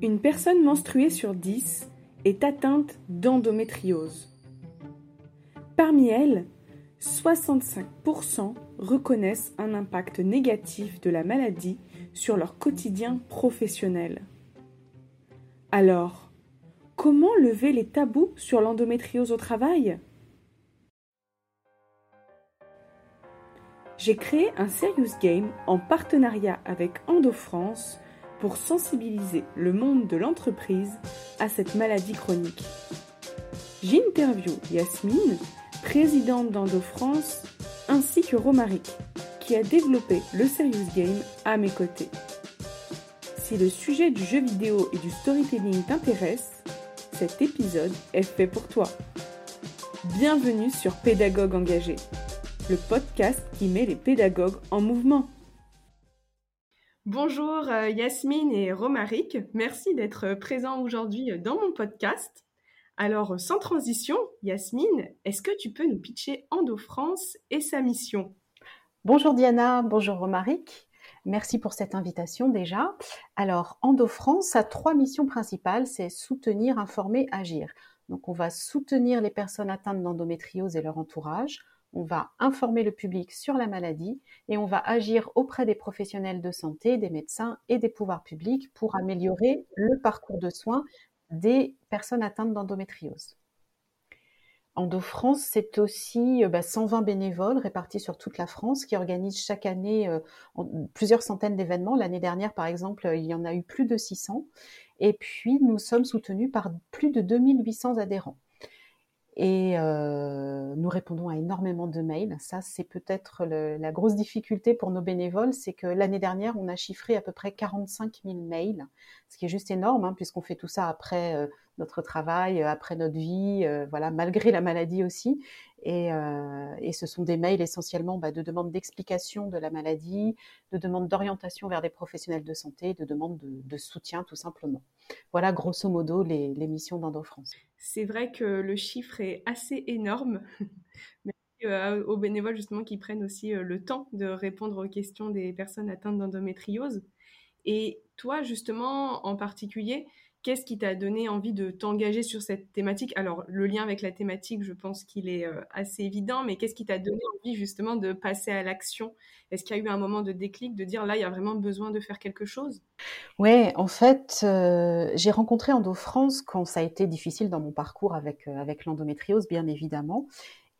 Une personne menstruée sur 10 est atteinte d'endométriose. Parmi elles, 65% reconnaissent un impact négatif de la maladie sur leur quotidien professionnel. Alors, comment lever les tabous sur l'endométriose au travail? J'ai créé un Serious Game en partenariat avec EndoFrance pour sensibiliser le monde de l'entreprise à cette maladie chronique. J'interview Yasmine, présidente d'EndoFrance, ainsi que Romaric, qui a développé le Serious Game à mes côtés. Si le sujet du jeu vidéo et du storytelling t'intéresse, cet épisode est fait pour toi. Bienvenue sur Pédagogue engagé, le podcast qui met les pédagogues en mouvement. Bonjour euh, Yasmine et Romaric, merci d'être présents aujourd'hui dans mon podcast. Alors sans transition, Yasmine, est-ce que tu peux nous pitcher Endo France et sa mission? Bonjour Diana, bonjour Romaric. Merci pour cette invitation déjà. Alors, EndoFrance a trois missions principales, c'est soutenir, informer, agir. Donc, on va soutenir les personnes atteintes d'endométriose et leur entourage, on va informer le public sur la maladie et on va agir auprès des professionnels de santé, des médecins et des pouvoirs publics pour améliorer le parcours de soins des personnes atteintes d'endométriose. EndoFrance, c'est aussi 120 euh, bah, bénévoles répartis sur toute la France qui organisent chaque année euh, plusieurs centaines d'événements. L'année dernière, par exemple, il y en a eu plus de 600. Et puis, nous sommes soutenus par plus de 2800 adhérents. Et nous répondons à énormément de mails. Ça, c'est peut-être la grosse difficulté pour nos bénévoles, c'est que l'année dernière, on a chiffré à peu près 45 000 mails, ce qui est juste énorme, hein, puisqu'on fait tout ça après notre travail, après notre vie, voilà, malgré la maladie aussi. Et, ce sont des mails essentiellement bah, de demandes d'explication de la maladie, de demandes d'orientation vers des professionnels de santé, de demandes de, de soutien tout simplement. Voilà grosso modo les, les missions d'EndoFrance. C'est vrai que le chiffre est assez énorme. Merci euh, aux bénévoles justement qui prennent aussi euh, le temps de répondre aux questions des personnes atteintes d'endométriose. Et toi justement en particulier, Qu'est-ce qui t'a donné envie de t'engager sur cette thématique? Alors, le lien avec la thématique, je pense qu'il est euh, assez évident, mais qu'est-ce qui t'a donné envie justement de passer à l'action? Est-ce qu'il y a eu un moment de déclic, de dire là, il y a vraiment besoin de faire quelque chose? Oui, en fait, euh, j'ai rencontré Endo France quand ça a été difficile dans mon parcours avec, euh, avec l'endométriose, bien évidemment.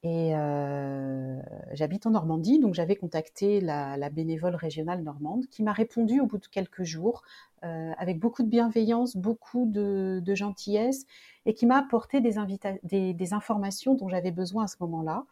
Et euh, j'habite en Normandie, donc j'avais contacté la, bénévole régionale normande qui m'a répondu au bout de quelques jours euh, avec beaucoup de bienveillance, beaucoup de, gentillesse et qui m'a apporté des, informations dont j'avais besoin à ce moment-là.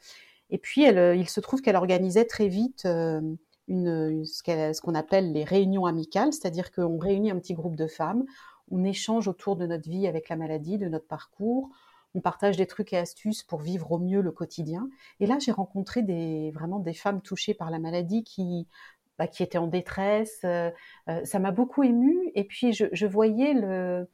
Et puis, elle, il se trouve qu'elle organisait très vite euh, ce qu'on appelle les réunions amicales, c'est-à-dire qu'on réunit un petit groupe de femmes, on échange autour de notre vie avec la maladie, de notre parcours, on partage des trucs et astuces pour vivre au mieux le quotidien. Et là, j'ai rencontré des, vraiment des femmes touchées par la maladie qui, bah, étaient en détresse. Euh, euh, ça m'a beaucoup émue. Et puis, je, voyais le,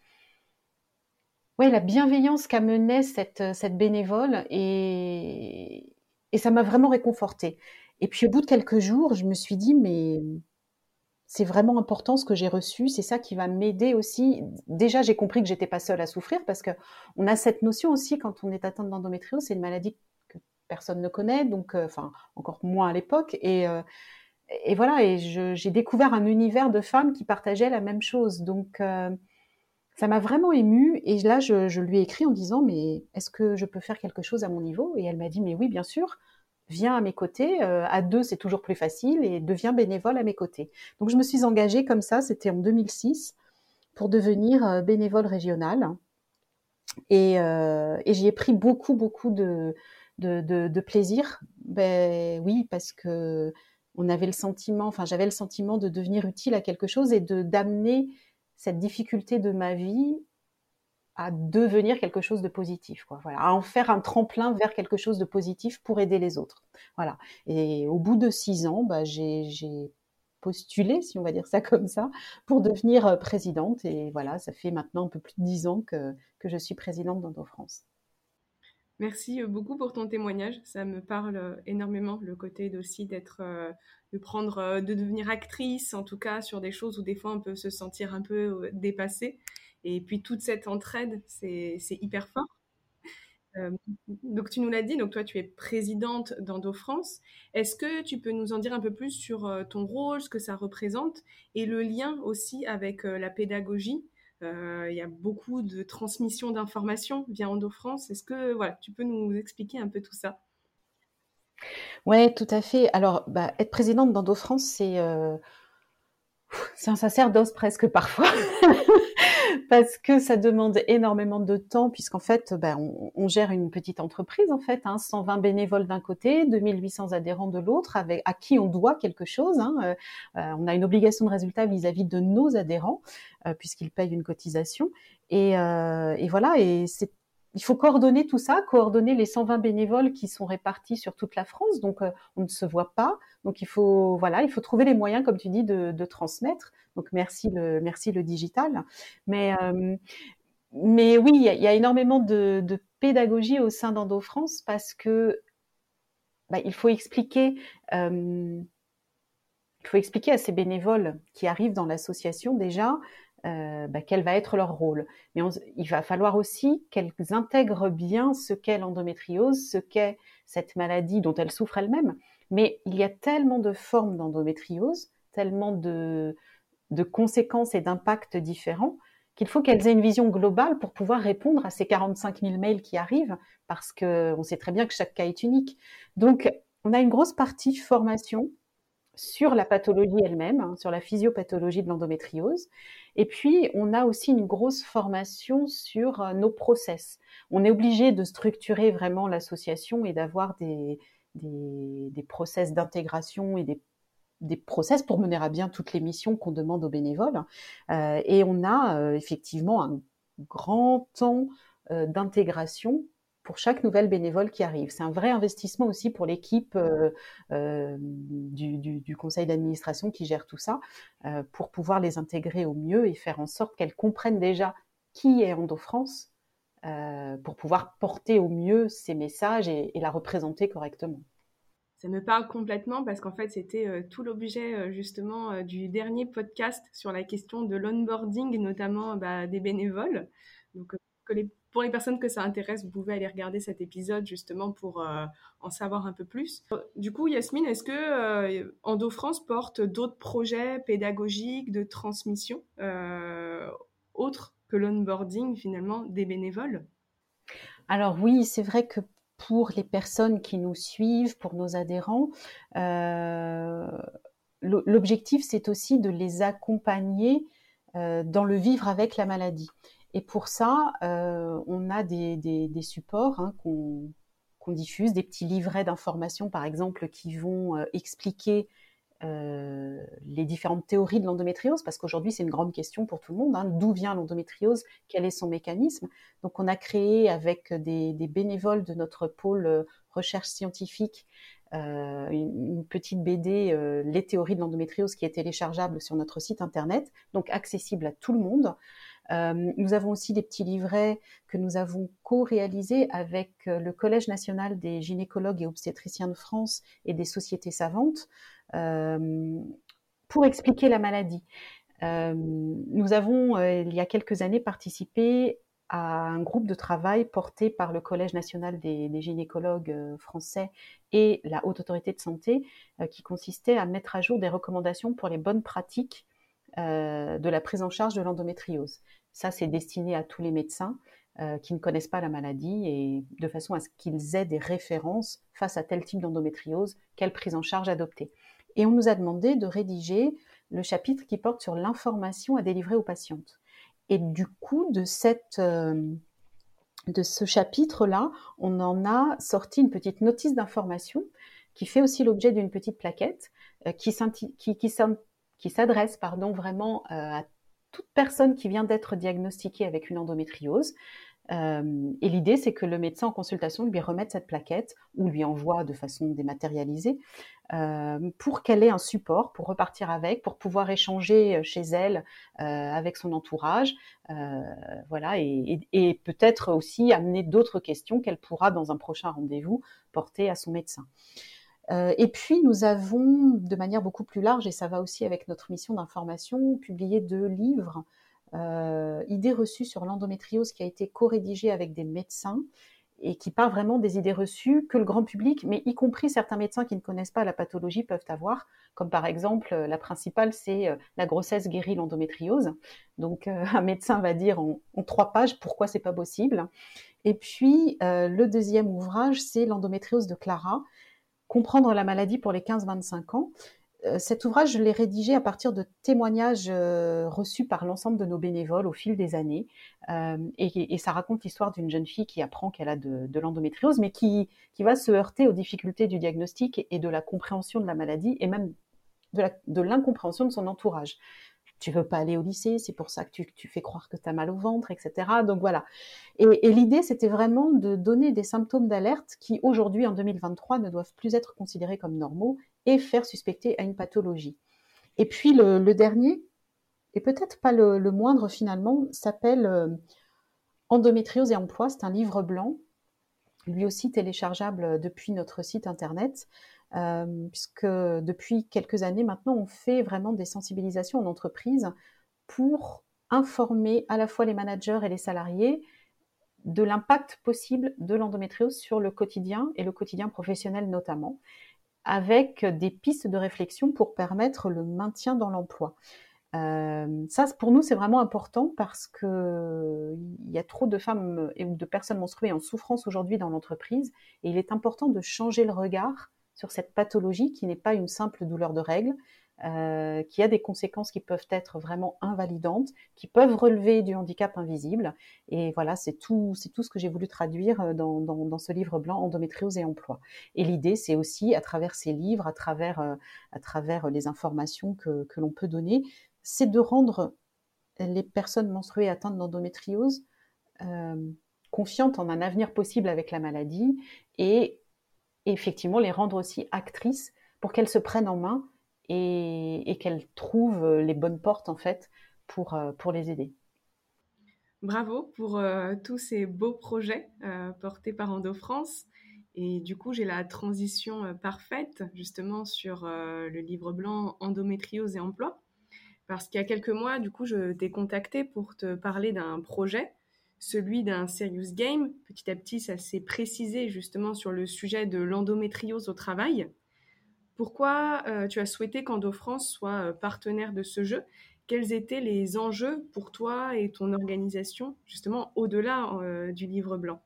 la bienveillance qu'amenait cette, cette bénévole et, et ça m'a vraiment réconfortée. Et puis, au bout de quelques jours, je me suis dit, mais c'est vraiment important ce que j'ai reçu. C'est ça qui va m'aider aussi. Déjà, j'ai compris que j'étais pas seule à souffrir parce que on a cette notion aussi quand on est atteinte d'endométriose, c'est une maladie que personne ne connaît, donc euh, encore moins à l'époque. Et, euh, voilà, et j'ai découvert un univers de femmes qui partageaient la même chose. Donc euh, ça m'a vraiment émue. Et là, je, lui ai écrit en disant mais est-ce que je peux faire quelque chose à mon niveau? Et elle m'a dit mais oui, bien sûr viens à mes côtés. Euh, à deux, c'est toujours plus facile et deviens bénévole à mes côtés. Donc, je me suis engagée comme ça, c'était en 2006, pour devenir euh, bénévole régionale. Et, euh, et j'y ai pris beaucoup, beaucoup de, de, de, de, plaisir. Ben oui, parce que on avait le sentiment, enfin, j'avais le sentiment de devenir utile à quelque chose et de d'amener cette difficulté de ma vie à devenir quelque chose de positif. Voilà, à en faire un tremplin vers quelque chose de positif pour aider les autres. Voilà. Et au bout de six ans, bah, j'ai postulé, si on va dire ça comme ça, pour devenir euh, présidente. Et voilà, ça fait maintenant un peu plus de dix ans que, que je suis présidente d'Endo-France. Merci euh, beaucoup pour ton témoignage. Ça me parle euh, énormément, le côté aussi d'être, de prendre, de devenir actrice, en tout cas sur des choses où des fois on peut se sentir un peu dépassé Et puis toute cette entraide, c'est hyper fort. Euh, donc tu nous l'as dit, donc toi tu es présidente d'Endo France. Est-ce que tu peux nous en dire un peu plus sur euh, ton rôle, ce que ça représente et le lien aussi avec euh, la pédagogie? Il y a beaucoup de transmission d'informations via Endo France. Est-ce que voilà, tu peux nous expliquer un peu tout ça? Ouais, tout à fait. Alors, bah, être présidente d'Endo France, c'est c'est un sacerdoce presque parfois. parce que ça demande énormément de temps, puisqu'en fait, ben, on, gère une petite entreprise, en fait, hein, 120 bénévoles d'un côté, 2800 adhérents de l'autre, avec à qui on doit quelque chose. Hein, euh, euh, on a une obligation de résultat vis-à-vis de nos adhérents, euh, puisqu'ils payent une cotisation. Et, et voilà, et c'est il faut coordonner tout ça, coordonner les 120 bénévoles qui sont répartis sur toute la France. Donc, euh, on ne se voit pas. Donc, il faut, voilà, il faut trouver les moyens, comme tu dis, de, de transmettre. Donc, merci le, merci le digital. Mais, euh, mais oui, il y, a énormément de, de, pédagogie au sein d'Endo France parce que bah, il faut expliquer. Euh, il faut expliquer à ces bénévoles qui arrivent dans l'association déjà euh, bah, quel va être leur rôle. Mais il va falloir aussi qu'elles intègrent bien ce qu'est l'endométriose, ce qu'est cette maladie dont elles souffrent elles-mêmes. Mais il y a tellement de formes d'endométriose, tellement de, de conséquences et d'impacts différents qu'il faut qu'elles aient une vision globale pour pouvoir répondre à ces 45 000 mails qui arrivent, parce qu'on sait très bien que chaque cas est unique. Donc, on a une grosse partie formation, sur la pathologie elle-même, hein, sur la physiopathologie de l'endométriose. Et puis, on a aussi une grosse formation sur euh, nos process. On est obligé de structurer vraiment l'association et d'avoir des, des, process d'intégration et des, des process pour mener à bien toutes les missions qu'on demande aux bénévoles. Euh, et on a euh, effectivement un grand temps d'intégration pour chaque nouvelle bénévole qui arrive. C'est un vrai investissement aussi pour l'équipe euh, euh, du, conseil d'administration qui gère tout ça, euh, pour pouvoir les intégrer au mieux et faire en sorte qu'elles comprennent déjà qui est EndoFrance, pour pouvoir porter au mieux ces messages et, et, la représenter correctement. Ça me parle complètement parce qu'en fait, c'était tout l'objet justement du dernier podcast sur la question de l'onboarding, notamment bah, des bénévoles. Donc, que les pour les personnes que ça intéresse, vous pouvez aller regarder cet épisode justement pour euh, en savoir un peu plus. Du coup, Yasmine, est-ce que euh, Endo France porte d'autres projets pédagogiques de transmission euh, autres que l'onboarding finalement des bénévoles? Alors oui, c'est vrai que pour les personnes qui nous suivent, pour nos adhérents, l'objectif c'est aussi de les accompagner dans le vivre avec la maladie. Et pour ça, euh, on a des, supports hein, qu'on diffuse, des petits livrets d'informations, par exemple, qui vont euh, expliquer euh, les différentes théories de l'endométriose, parce qu'aujourd'hui c'est une grande question pour tout le monde. Hein, D'où vient l'endométriose Quel est son mécanisme Donc on a créé avec des, bénévoles de notre pôle recherche scientifique une, petite BD, les théories de l'endométriose, qui est téléchargeable sur notre site internet, donc accessible à tout le monde. Euh, nous avons aussi des petits livrets que nous avons co-réalisés avec euh, le Collège national des gynécologues et obstétriciens de France et des sociétés savantes euh, pour expliquer la maladie. nous avons, il y a quelques années, participé à un groupe de travail porté par le Collège national des, des gynécologues français et la Haute Autorité de Santé, qui consistait à mettre à jour des recommandations pour les bonnes pratiques euh, de la prise en charge de l'endométriose. Ça, c'est destiné à tous les médecins euh, qui ne connaissent pas la maladie et de façon à ce qu'ils aient des références face à tel type d'endométriose, quelle prise en charge adopter. Et on nous a demandé de rédiger le chapitre qui porte sur l'information à délivrer aux patientes. Et du coup, de cette euh, de ce chapitre-là, on en a sorti une petite notice d'information qui fait aussi l'objet d'une petite plaquette qui, qui, qui, qui s'adresse pardon vraiment euh, à toute personne qui vient d'être diagnostiquée avec une endométriose. Euh, et l'idée, c'est que le médecin en consultation lui remette cette plaquette ou lui envoie de façon dématérialisée euh, pour qu'elle ait un support pour repartir avec, pour pouvoir échanger chez elle avec son entourage, voilà, et peut-être aussi amener d'autres questions qu'elle pourra dans un prochain rendez-vous porter à son médecin. Euh, et puis, nous avons, de manière beaucoup plus large, et ça va aussi avec notre mission d'information, publié deux livres idée reçue sur l'endométriose qui a été co-rédigée avec des médecins et qui part vraiment des idées reçues que le grand public, mais y compris certains médecins qui ne connaissent pas la pathologie, peuvent avoir. Comme par exemple, la principale, c'est la grossesse guérit l'endométriose. Donc, un médecin va dire en, en trois pages pourquoi c'est pas possible. Et puis, le deuxième ouvrage, c'est l'endométriose de Clara, comprendre la maladie pour les 15-25 ans. Euh, cet ouvrage, je l'ai rédigé à partir de témoignages euh, reçus par l'ensemble de nos bénévoles au fil des années. Euh, et, ça raconte l'histoire d'une jeune fille qui apprend qu'elle a de, l'endométriose, mais qui, qui va se heurter aux difficultés du diagnostic et de la compréhension de la maladie, et même de l'incompréhension de, de son entourage tu veux pas aller au lycée, c'est pour ça que tu, fais croire que tu as mal au ventre, etc. Donc voilà. Et, l'idée, c'était vraiment de donner des symptômes d'alerte qui, aujourd'hui, en 2023, ne doivent plus être considérés comme normaux et faire suspecter à une pathologie. Et puis le, dernier, et peut-être pas le, moindre finalement, s'appelle euh, Endométriose et emploi. C'est un livre blanc, lui aussi téléchargeable depuis notre site internet. Euh, puisque depuis quelques années maintenant, on fait vraiment des sensibilisations en entreprise pour informer à la fois les managers et les salariés de l'impact possible de l'endométriose sur le quotidien et le quotidien professionnel notamment, avec des pistes de réflexion pour permettre le maintien dans l'emploi. Euh, ça, pour nous, c'est vraiment important parce que il y a trop de femmes et de personnes menstruées en souffrance aujourd'hui dans l'entreprise, et il est important de changer le regard sur cette pathologie qui n'est pas une simple douleur de règle, euh, qui a des conséquences qui peuvent être vraiment invalidantes, qui peuvent relever du handicap invisible. Et voilà, c'est tout, c'est tout ce que j'ai voulu traduire euh, dans, dans, ce livre blanc Endométriose et emploi. Et l'idée, c'est aussi à travers ces livres, à travers, euh, à travers les informations que, que l'on peut donner, c'est de rendre les personnes menstruées atteintes d'endométriose confiantes en un avenir possible avec la maladie et et effectivement les rendre aussi actrices pour qu'elles se prennent en main et, qu'elles trouvent les bonnes portes en fait pour, euh, pour les aider. Bravo pour euh, tous ces beaux projets euh, portés par Endo France. Et du coup, j'ai la transition parfaite justement sur le livre blanc Endométriose et emploi. Parce qu'il y a quelques mois, du coup, je t'ai contacté pour te parler d'un projet celui d'un serious game. Petit à petit, ça s'est précisé justement sur le sujet de l'endométriose au travail. Pourquoi euh, tu as souhaité qu'EndoFrance soit euh, partenaire de ce jeu? Quels étaient les enjeux pour toi et ton organisation, justement, au-delà euh, du livre blanc?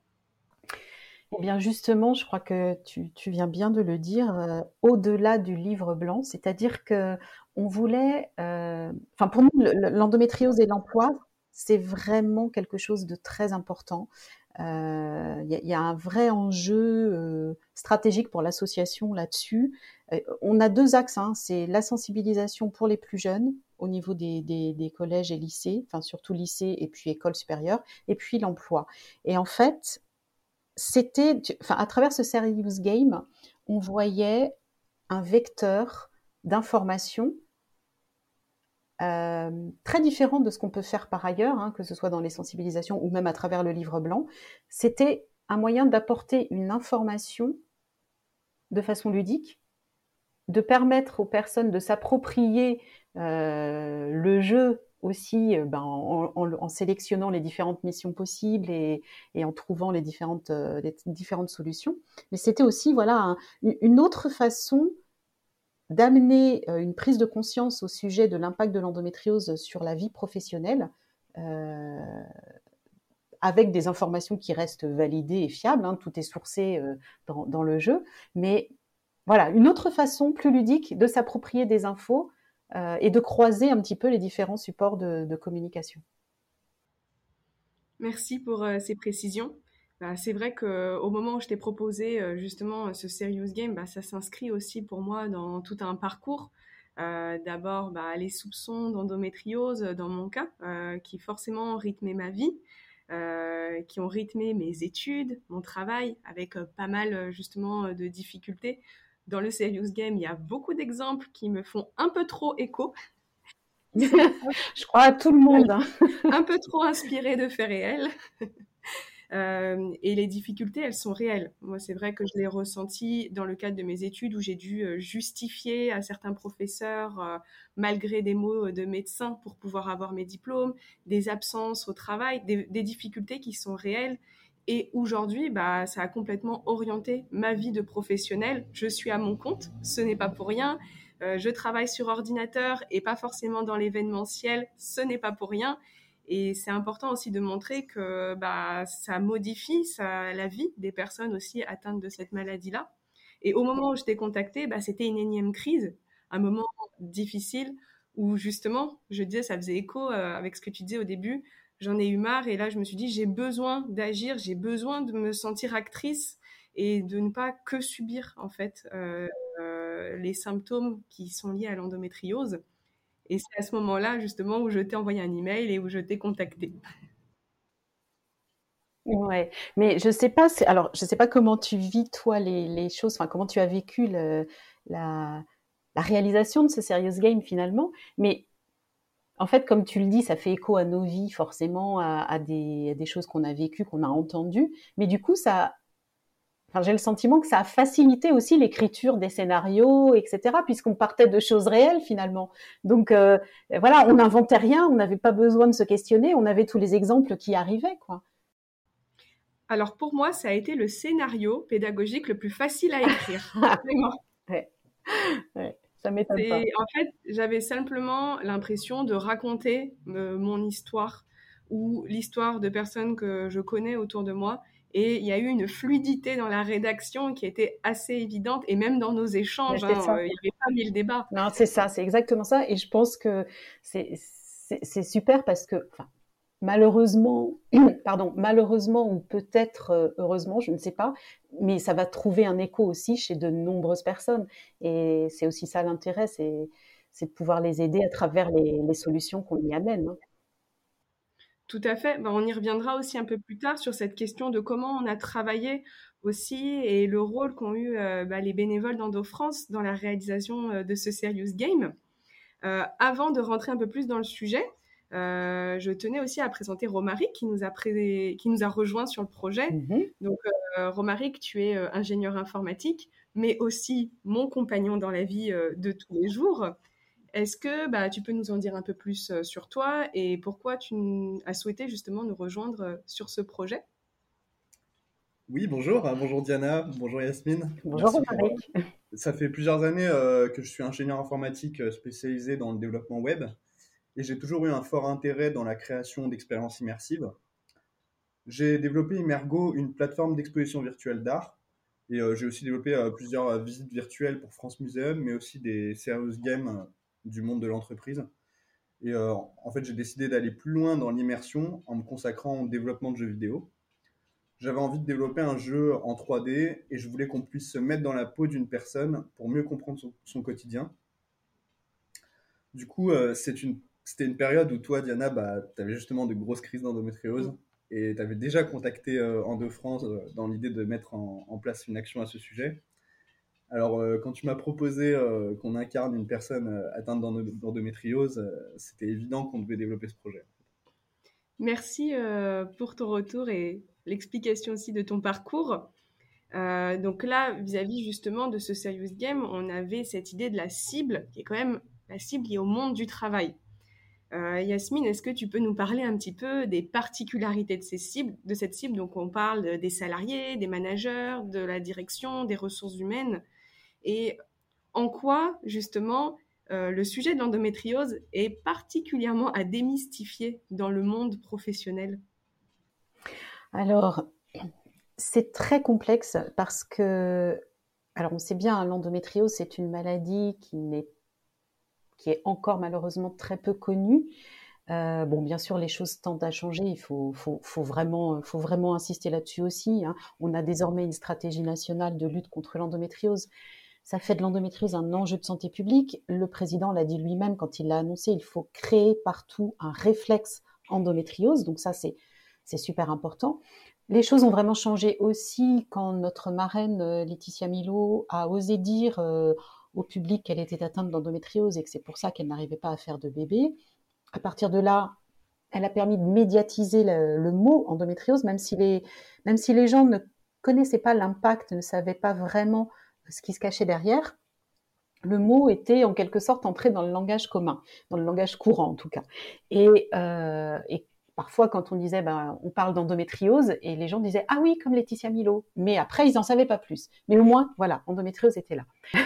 Eh bien justement, je crois que tu, viens bien de le dire, au-delà du livre blanc, c'est-à-dire que on voulait, enfin pour nous, l'endométriose et l'emploi, c'est vraiment quelque chose de très important. Il euh, y, a un vrai enjeu euh, stratégique pour l'association là-dessus. Euh, on a deux axes, hein, c'est la sensibilisation pour les plus jeunes au niveau des, des, collèges et lycées, enfin surtout lycée et puis école supérieure, et puis l'emploi. Et en fait, c'était, enfin à travers ce serious game, on voyait un vecteur d'information euh, très différent de ce qu'on peut faire par ailleurs, hein, que ce soit dans les sensibilisations ou même à travers le livre blanc. C'était un moyen d'apporter une information de façon ludique, de permettre aux personnes de s'approprier euh, le jeu aussi euh, ben, en, sélectionnant les différentes missions possibles et, en trouvant les différentes, solutions. Mais c'était aussi voilà une autre façon d'amener euh, une prise de conscience au sujet de l'impact de l'endométriose sur la vie professionnelle, euh, avec des informations qui restent validées et fiables, hein, tout est sourcé euh, dans, le jeu, mais voilà, une autre façon plus ludique de s'approprier des infos et de croiser un petit peu les différents supports de communication. Merci pour ces précisions. Bah, c'est vrai qu'au moment où je t'ai proposé euh, justement ce serious game, bah, ça s'inscrit aussi pour moi dans tout un parcours. Euh, d'abord, bah, les soupçons d'endométriose dans mon cas, euh, qui forcément ont rythmé ma vie, qui ont rythmé mes études, mon travail, avec pas mal justement de difficultés. Dans le serious game, il y a beaucoup d'exemples qui me font un peu trop écho. je crois à tout le monde. Hein. un peu trop inspiré de faits réels. Euh, et les difficultés, elles sont réelles. Moi, c'est vrai que je l'ai ressenti dans le cadre de mes études où j'ai dû euh, justifier à certains professeurs, euh, malgré des mots de médecin, pour pouvoir avoir mes diplômes, des absences au travail, des, difficultés qui sont réelles. Et aujourd'hui, bah, ça a complètement orienté ma vie de professionnelle. Je suis à mon compte, ce n'est pas pour rien. Je travaille sur ordinateur et pas forcément dans l'événementiel, ce n'est pas pour rien. Et c'est important aussi de montrer que bah, ça modifie ça, la vie des personnes aussi atteintes de cette maladie-là. Et au moment où je t'ai contacté, bah, c'était une énième crise, un moment difficile où justement, je disais, ça faisait écho euh, avec ce que tu disais au début, j'en ai eu marre et là je me suis dit, j'ai besoin d'agir, j'ai besoin de me sentir actrice et de ne pas que subir en fait euh, euh, les symptômes qui sont liés à l'endométriose. Et c'est à ce moment-là, justement, où je t'ai envoyé un email et où je t'ai contacté. Ouais, mais je sais pas, alors je sais pas comment tu vis toi les, choses, enfin comment tu as vécu la, la, réalisation de ce Serious Game finalement, mais en fait, comme tu le dis, ça fait écho à nos vies forcément, à des choses qu'on a vécues, qu'on a entendues, mais du coup ça j'ai le sentiment que ça a facilité aussi l'écriture des scénarios, etc., puisqu'on partait de choses réelles finalement. Donc euh, voilà, on n'inventait rien, on n'avait pas besoin de se questionner, on avait tous les exemples qui arrivaient, quoi. Alors pour moi, ça a été le scénario pédagogique le plus facile à écrire. ouais. Ça m'étonne pas. En fait, j'avais simplement l'impression de raconter euh, mon histoire ou l'histoire de personnes que je connais autour de moi et il y a eu une fluidité dans la rédaction qui était assez évidente, et même dans nos échanges, hein, euh, il n'y avait pas mille débats. Non, c'est ça, c'est exactement ça. Et je pense que c'est super parce que, malheureusement, pardon, malheureusement ou peut-être euh, heureusement, je ne sais pas, mais ça va trouver un écho aussi chez de nombreuses personnes. Et c'est aussi ça l'intérêt, c'est de pouvoir les aider à travers les, les solutions qu'on y amène. Hein. Tout à fait. Ben, on y reviendra aussi un peu plus tard sur cette question de comment on a travaillé aussi et le rôle qu'ont eu euh, ben, les bénévoles d'Endo-France dans la réalisation euh, de ce Serious Game. Euh, avant de rentrer un peu plus dans le sujet, je tenais aussi à présenter Romaric qui nous a, qui nous a rejoint sur le projet. Mm-hmm. Donc, Romaric, tu es ingénieur informatique, mais aussi mon compagnon dans la vie de tous les jours. Est-ce que bah, tu peux nous en dire un peu plus euh, sur toi et pourquoi tu as souhaité justement nous rejoindre euh, sur ce projet? Oui, bonjour. Hein, bonjour Diana, bonjour Yasmine. Bonjour Marek. Ça fait plusieurs années euh, que je suis ingénieur informatique spécialisé dans le développement web et j'ai toujours eu un fort intérêt dans la création d'expériences immersives. J'ai développé Immergo, une plateforme d'exposition virtuelle d'art. Et j'ai aussi développé plusieurs visites virtuelles pour France Museum, mais aussi des serious games du monde de l'entreprise. Et euh, en fait, j'ai décidé d'aller plus loin dans l'immersion en me consacrant au développement de jeux vidéo. J'avais envie de développer un jeu en 3D et je voulais qu'on puisse se mettre dans la peau d'une personne pour mieux comprendre son, quotidien. Du coup, euh, c'était une période où toi, Diana, bah, tu avais justement de grosses crises d'endométriose et tu avais déjà contacté euh, Endo-France euh, dans l'idée de mettre en, place une action à ce sujet. Alors, euh, quand tu m'as proposé euh, qu'on incarne une personne euh, atteinte d'endométriose, c'était évident qu'on devait développer ce projet. Merci pour ton retour et l'explication aussi de ton parcours. donc là, vis-à-vis justement de ce Serious Game, on avait cette idée de la cible, qui est quand même la cible liée au monde du travail. Yasmine, est-ce que tu peux nous parler un petit peu des particularités de, ces cibles, de cette cible? Donc on parle des salariés, des managers, de la direction, des ressources humaines et en quoi, justement, euh, le sujet de l'endométriose est particulièrement à démystifier dans le monde professionnel? Alors, c'est très complexe parce que, alors on sait bien, hein, l'endométriose, c'est une maladie qui, est, qui est encore malheureusement très peu connue. Euh, bon, bien sûr, les choses tendent à changer. Il faut, faut, faut vraiment, faut vraiment insister là-dessus aussi. Hein. On a désormais une stratégie nationale de lutte contre l'endométriose ça fait de l'endométriose un enjeu de santé publique. Le président l'a dit lui-même quand il l'a annoncé, il faut créer partout un réflexe endométriose. Donc ça, c'est, super important. Les choses ont vraiment changé aussi quand notre marraine euh, Laetitia Milo a osé dire euh, au public qu'elle était atteinte d'endométriose et que c'est pour ça qu'elle n'arrivait pas à faire de bébé. À partir de là, Elle a permis de médiatiser le, mot endométriose, même si les, même si les gens ne connaissaient pas l'impact, ne savaient pas vraiment ce qui se cachait derrière. Le mot était en quelque sorte entré dans le langage commun, dans le langage courant en tout cas. Et, euh, et parfois quand on disait ben, on parle d'endométriose et les gens disaient ah oui comme Laetitia Milo mais après ils n'en savaient pas plus mais au moins voilà endométriose était là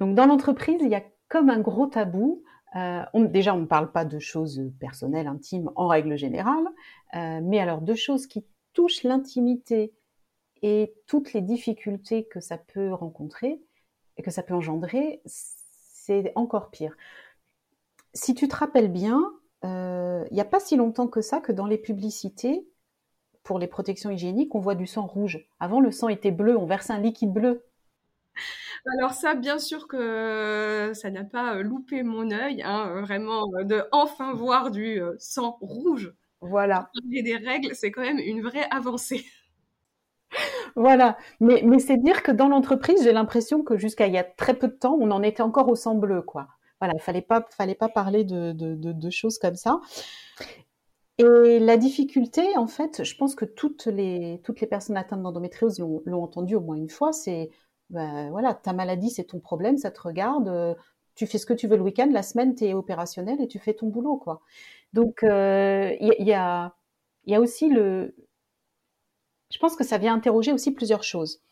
donc dans l'entreprise il y a comme un gros tabou euh, déjà, on ne parle pas de choses personnelles, intimes en règle générale, euh, mais alors de choses qui touchent l'intimité et toutes les difficultés que ça peut rencontrer et que ça peut engendrer, c'est encore pire. Si tu te rappelles bien, euh, il n'y a pas si longtemps que ça que dans les publicités pour les protections hygiéniques, on voit du sang rouge. Avant, le sang était bleu, on versait un liquide bleu alors ça, bien sûr que ça n'a pas euh, loupé mon œil, hein, vraiment, euh, de enfin voir du sang rouge. Voilà. Et des règles, c'est quand même une vraie avancée. Voilà, mais, mais c'est dire que dans l'entreprise, j'ai l'impression que jusqu'à il y a très peu de temps, on en était encore au sang bleu, quoi. Voilà, il fallait pas, fallait pas parler de, de, choses comme ça. Et la difficulté, en fait, je pense que toutes les, toutes les personnes atteintes d'endométriose l'ont entendu au moins une fois, c'est ben, voilà, ta maladie, c'est ton problème, ça te regarde. Euh, tu fais ce que tu veux le week-end, la semaine, tu es opérationnel et tu fais ton boulot, quoi. Donc, euh, il y, y a aussi le. Je pense que ça vient interroger aussi plusieurs choses.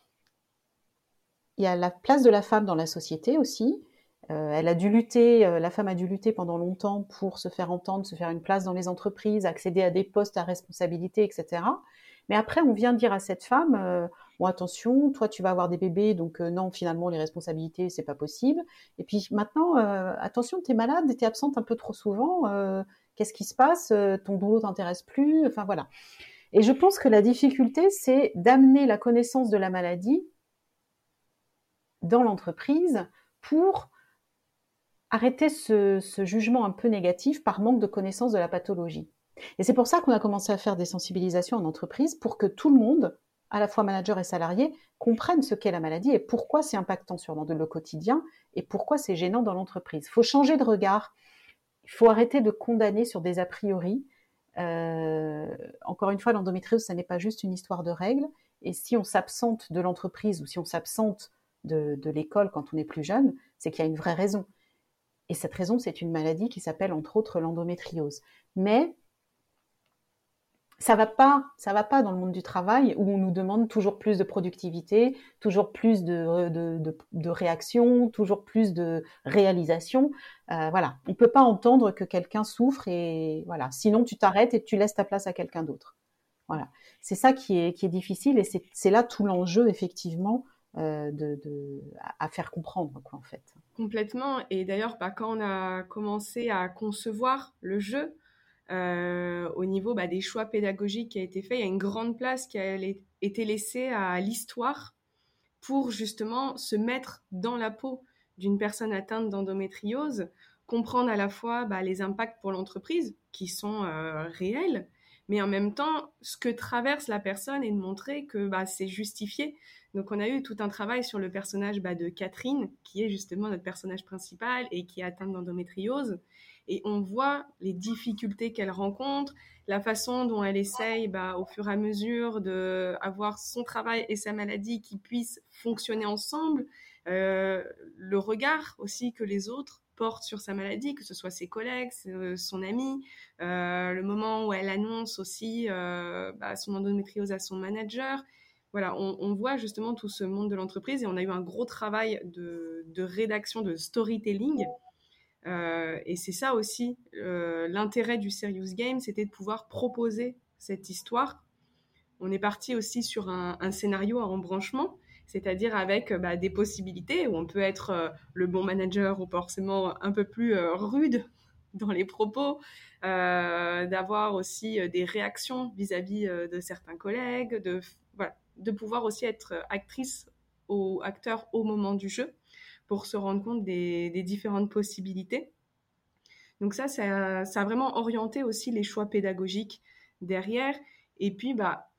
Il y a la place de la femme dans la société aussi. Euh, elle a dû lutter, la femme a dû lutter pendant longtemps pour se faire entendre, se faire une place dans les entreprises, accéder à des postes à responsabilité, etc. Mais après, on vient dire à cette femme, bon attention, toi tu vas avoir des bébés, donc euh, non, finalement les responsabilités c'est pas possible. Et puis maintenant, euh, attention, tu es malade, tu es absente un peu trop souvent, euh, qu'est-ce qui se passe? Ton boulot t'intéresse plus, enfin voilà. Et je pense que la difficulté, c'est d'amener la connaissance de la maladie dans l'entreprise pour arrêter ce, jugement un peu négatif par manque de connaissance de la pathologie. Et c'est pour ça qu'on a commencé à faire des sensibilisations en entreprise pour que tout le monde à la fois manager et salarié, comprennent ce qu'est la maladie et pourquoi c'est impactant sur le quotidien et pourquoi c'est gênant dans l'entreprise. Il faut changer de regard, il faut arrêter de condamner sur des a priori. Euh, encore une fois, l'endométriose, ça n'est pas juste une histoire de règles. Et si on s'absente de l'entreprise ou si on s'absente de, de l'école quand on est plus jeune, c'est qu'il y a une vraie raison. Et cette raison, c'est une maladie qui s'appelle entre autres l'endométriose. Mais ça va pas, ça va pas dans le monde du travail où on nous demande toujours plus de productivité, toujours plus de, de, de, réaction, toujours plus de réalisation. Euh, voilà, on peut pas entendre que quelqu'un souffre et voilà. Sinon, tu t'arrêtes et tu laisses ta place à quelqu'un d'autre. Voilà, c'est ça qui est qui est difficile et c'est là tout l'enjeu effectivement euh, de, à faire comprendre quoi en fait. Complètement. Et d'ailleurs, bah, quand on a commencé à concevoir le jeu, euh, au niveau bah, des choix pédagogiques qui a été fait. Il y a une grande place qui a été laissée à l'histoire pour justement se mettre dans la peau d'une personne atteinte d'endométriose, comprendre à la fois bah, les impacts pour l'entreprise qui sont euh, réels, mais en même temps ce que traverse la personne et de montrer que bah, c'est justifié. Donc on a eu tout un travail sur le personnage de Catherine, qui est justement notre personnage principal et qui est atteinte d'endométriose et on voit les difficultés qu'elle rencontre, la façon dont elle essaye bah, au fur et à mesure d'avoir son travail et sa maladie qui puissent fonctionner ensemble, euh, le regard aussi que les autres portent sur sa maladie, que ce soit ses collègues, son ami, euh, le moment où elle annonce aussi euh, bah, son endométriose à son manager. Voilà, on, voit justement tout ce monde de l'entreprise et on a eu un gros travail de, de rédaction, de storytelling et c'est ça aussi euh, l'intérêt du Serious Game, c'était de pouvoir proposer cette histoire. On est parti aussi sur un, scénario à embranchement, c'est-à-dire avec bah, des possibilités où on peut être euh, le bon manager ou forcément un peu plus rude dans les propos, d'avoir aussi des réactions vis-à-vis de certains collègues, de pouvoir aussi être actrice ou acteur au moment du jeu pour se rendre compte des, différentes possibilités. Donc ça, ça, a vraiment orienté aussi les choix pédagogiques derrière. Et puis, bah,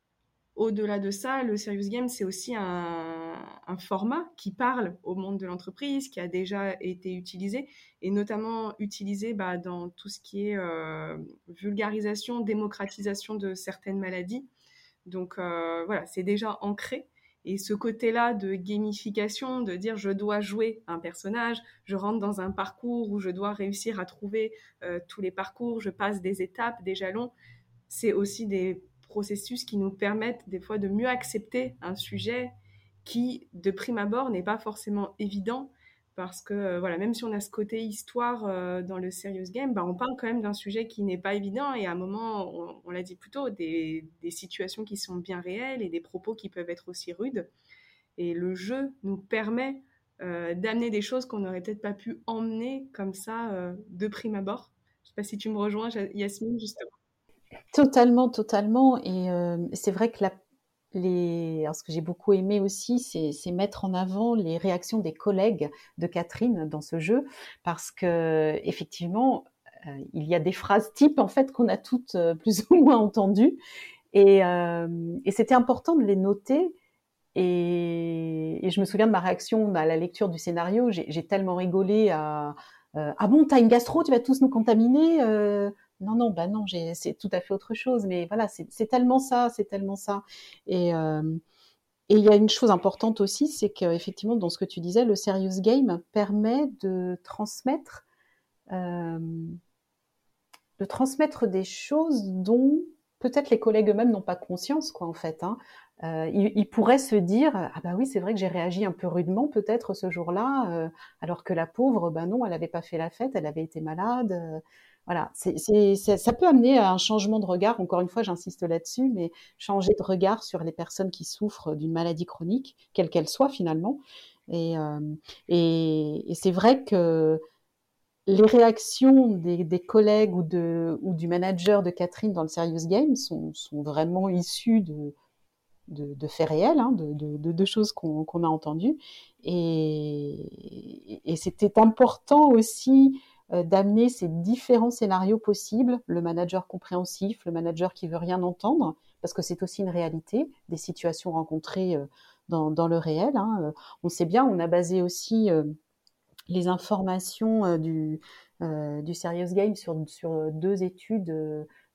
au-delà de ça, le Serious Game, c'est aussi un, format qui parle au monde de l'entreprise, qui a déjà été utilisé, et notamment utilisé bah, dans tout ce qui est euh, vulgarisation, démocratisation de certaines maladies. Donc euh, voilà, c'est déjà ancré. Et ce côté-là de gamification, de dire je dois jouer un personnage, je rentre dans un parcours où je dois réussir à trouver euh, tous les parcours, je passe des étapes, des jalons, c'est aussi des processus qui nous permettent des fois de mieux accepter un sujet qui, de prime abord, n'est pas forcément évident parce que euh, voilà, même si on a ce côté histoire euh, dans le serious game, bah, on parle quand même d'un sujet qui n'est pas évident et à un moment, on, l'a dit plus tôt, des, situations qui sont bien réelles et des propos qui peuvent être aussi rudes. Et le jeu nous permet euh, d'amener des choses qu'on n'aurait peut-être pas pu emmener comme ça de prime abord. Je ne sais pas si tu me rejoins, Yasmine, justement. Totalement, totalement. Et c'est vrai que la, les, ce que j'ai beaucoup aimé aussi, c'est mettre en avant les réactions des collègues de Catherine dans ce jeu, parce que effectivement, euh, il y a des phrases types en fait qu'on a toutes euh, plus ou moins entendues, et, et c'était important de les noter. Et, et, je me souviens de ma réaction à la lecture du scénario. J'ai tellement rigolé à ah bon, t'as une gastro, tu vas tous nous contaminer non, non, bah non, c'est tout à fait autre chose. Mais voilà, c'est tellement ça, c'est tellement ça. Et euh, et il y a une chose importante aussi, c'est qu'effectivement, dans ce que tu disais, le serious game permet de transmettre, euh, de transmettre des choses dont peut-être les collègues eux-mêmes n'ont pas conscience, quoi, en fait. Hein. Euh, ils, pourraient se dire, ah bah oui, c'est vrai que j'ai réagi un peu rudement peut-être ce jour-là, alors que la pauvre, bah non, elle n'avait pas fait la fête, elle avait été malade voilà, ça peut amener à un changement de regard. Encore une fois, j'insiste là-dessus, mais changer de regard sur les personnes qui souffrent d'une maladie chronique, quelle qu'elle soit finalement. Et, euh, c'est vrai que les réactions des, collègues ou, du manager de Catherine dans le Serious Game sont, vraiment issues de, faits réels, hein, de, choses qu'on, a entendues. Et, c'était important aussi d'amener ces différents scénarios possibles, le manager compréhensif, le manager qui veut rien entendre, parce que c'est aussi une réalité des situations rencontrées euh, dans, dans le réel. Hein. Euh, on sait bien, on a basé aussi les informations du, du Serious Game sur, sur deux études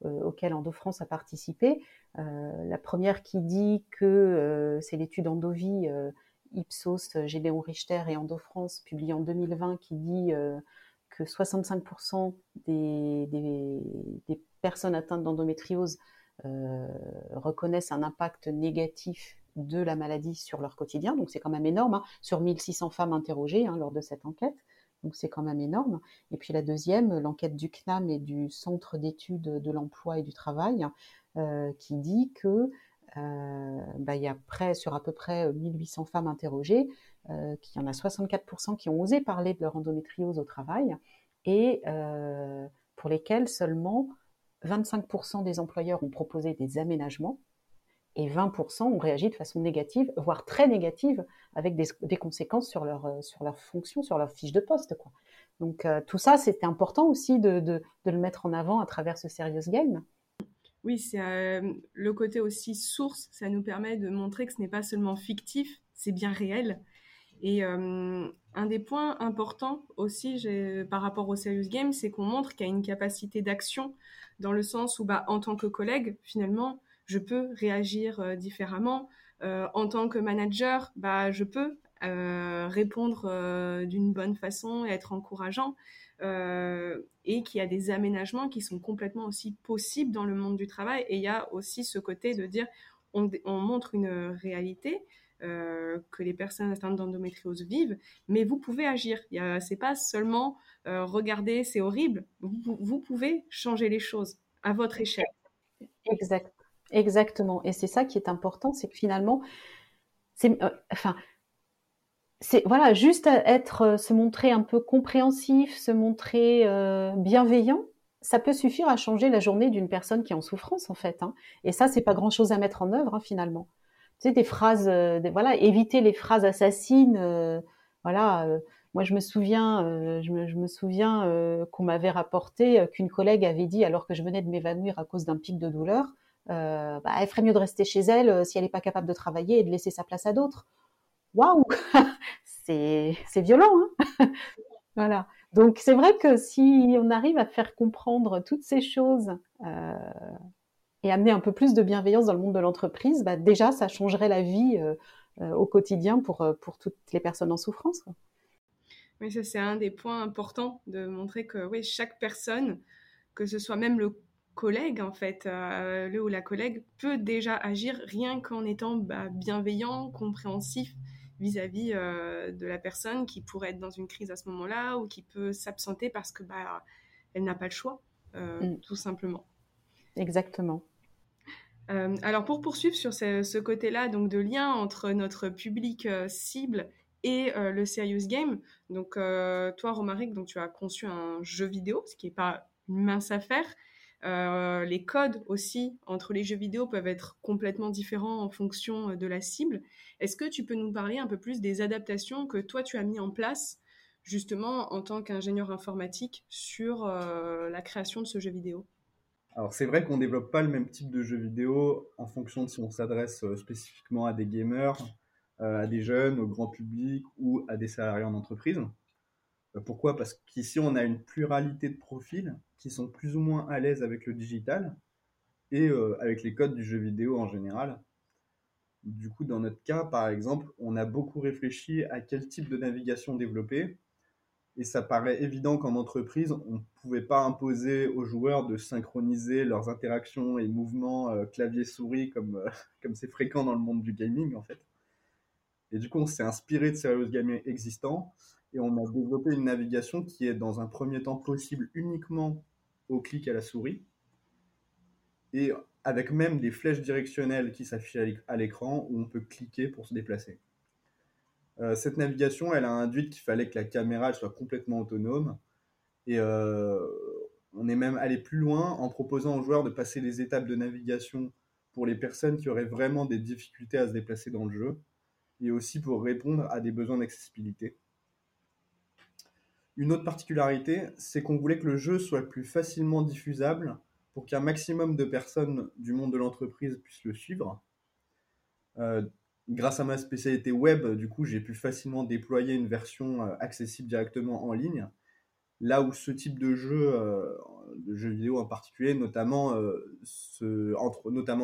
auxquelles EndoFrance a participé. la première qui dit que c'est l'étude Endovie Ipsos, Gédéon Richter et EndoFrance publiée en 2020 qui dit que 65% des, personnes atteintes d'endométriose euh, reconnaissent un impact négatif de la maladie sur leur quotidien. Donc c'est quand même énorme, hein, sur 1600 femmes interrogées hein, lors de cette enquête. Donc c'est quand même énorme. Et puis la deuxième, l'enquête du CNAM et du Centre d'études de l'emploi et du travail, euh, qui dit que bah, il y a près, sur à peu près 1800 femmes interrogées, euh, qu'il y en a 64% qui ont osé parler de leur endométriose au travail et euh, pour lesquels seulement 25% des employeurs ont proposé des aménagements et 20% ont réagi de façon négative, voire très négative, avec des, conséquences sur leur, euh, sur leur fonction, sur leur fiche de poste. Donc tout ça, c'était important aussi de, de, de, le mettre en avant à travers ce Serious Game. Oui, c'est le côté aussi source, ça nous permet de montrer que ce n'est pas seulement fictif, c'est bien réel. Et euh, un des points importants aussi par rapport au Serious Game, c'est qu'on montre qu'il y a une capacité d'action dans le sens où, bah, en tant que collègue, finalement, je peux réagir euh, différemment. Euh, en tant que manager, bah, je peux répondre d'une bonne façon et être encourageant. Et qu'il y a des aménagements qui sont complètement aussi possibles dans le monde du travail. Et il y a aussi ce côté de dire, on montre une réalité, euh, que les personnes atteintes d'endométriose vivent, mais vous pouvez agir. C'est pas seulement euh, regarder, c'est horrible. Vous, pouvez changer les choses à votre échelle. Exact, exactement. Et c'est ça qui est important, c'est que finalement, c'est, euh, enfin, c'est voilà, juste être, se montrer un peu compréhensif, se montrer bienveillant, ça peut suffire à changer la journée d'une personne qui est en souffrance en fait. Hein. Et ça, c'est pas grand chose à mettre en œuvre hein, finalement tu sais, des phrases, euh, voilà, éviter les phrases assassines. Euh, voilà, euh, moi je me souviens, je me, souviens qu'on m'avait rapporté qu'une collègue avait dit, alors que je venais de m'évanouir à cause d'un pic de douleur, bah, elle ferait mieux de rester chez elle si elle n'est pas capable de travailler et de laisser sa place à d'autres. Waouh, c'est violent. Hein? Voilà. Donc c'est vrai que si on arrive à faire comprendre toutes ces choses euh, et amener un peu plus de bienveillance dans le monde de l'entreprise, bah, déjà ça changerait la vie euh, euh, au quotidien pour, toutes les personnes en souffrance. Oui, ça c'est un des points importants de montrer que oui, chaque personne, que ce soit même le collègue en fait, le ou la collègue peut déjà agir rien qu'en étant bah, bienveillant, compréhensif vis-à-vis euh, de la personne qui pourrait être dans une crise à ce moment-là ou qui peut s'absenter parce que bah elle n'a pas le choix, euh, mm. tout simplement. Exactement. Euh, alors pour poursuivre sur ce, côté-là, donc de lien entre notre public cible et le serious game. Donc toi, Romaric, donc tu as conçu un jeu vidéo, ce qui n'est pas une mince affaire. Euh, les codes aussi entre les jeux vidéo peuvent être complètement différents en fonction euh, de la cible. Est-ce que tu peux nous parler un peu plus des adaptations que toi tu as mis en place justement en tant qu'ingénieur informatique sur euh, la création de ce jeu vidéo? Alors c'est vrai qu'on ne développe pas le même type de jeu vidéo en fonction de si on s'adresse spécifiquement à des gamers, à des jeunes, au grand public ou à des salariés en entreprise. Euh, pourquoi? Parce qu'ici, on a une pluralité de profils qui sont plus ou moins à l'aise avec le digital et euh, avec les codes du jeu vidéo en général. Du coup, dans notre cas, par exemple, on a beaucoup réfléchi à quel type de navigation développer. Et ça paraît évident qu'en entreprise, on ne pouvait pas imposer aux joueurs de synchroniser leurs interactions et mouvements euh, clavier-souris comme comme c'est fréquent dans le monde du gaming en fait. Et du coup, on s'est inspiré de serious gaming existants et on a développé une navigation qui est dans un premier temps possible uniquement au clic à la souris et avec même des flèches directionnelles qui s'affichent à l'écran où on peut cliquer pour se déplacer. Euh, cette navigation, elle a induit qu'il fallait que la caméra soit complètement autonome et euh, on est même allé plus loin en proposant aux joueurs de passer les étapes de navigation pour les personnes qui auraient vraiment des difficultés à se déplacer dans le jeu et aussi pour répondre à des besoins d'accessibilité. Une autre particularité, c'est qu'on voulait que le jeu soit plus facilement diffusable pour qu'un maximum de personnes du monde de l'entreprise puissent le suivre. Euh, grâce à ma spécialité web, du coup, j'ai pu facilement déployer une version euh, accessible directement en ligne. Là où ce type de jeu, euh, de jeux vidéo en particulier, notamment, en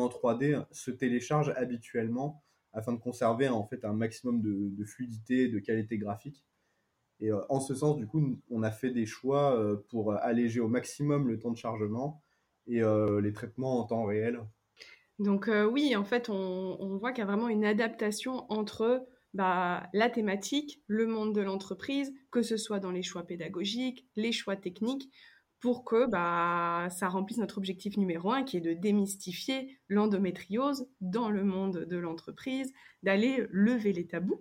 3D, se télécharge habituellement afin de conserver en fait un maximum de, fluidité, de qualité graphique. Et euh, en ce sens, du coup, on a fait des choix euh, pour alléger au maximum le temps de chargement et euh, les traitements en temps réel. Donc oui, en fait, on, voit qu'il y a vraiment une adaptation entre bah, la thématique, le monde de l'entreprise, que ce soit dans les choix pédagogiques, les choix techniques, pour que bah, ça remplisse notre objectif numéro un, qui est de démystifier l'endométriose dans le monde de l'entreprise, d'aller lever les tabous.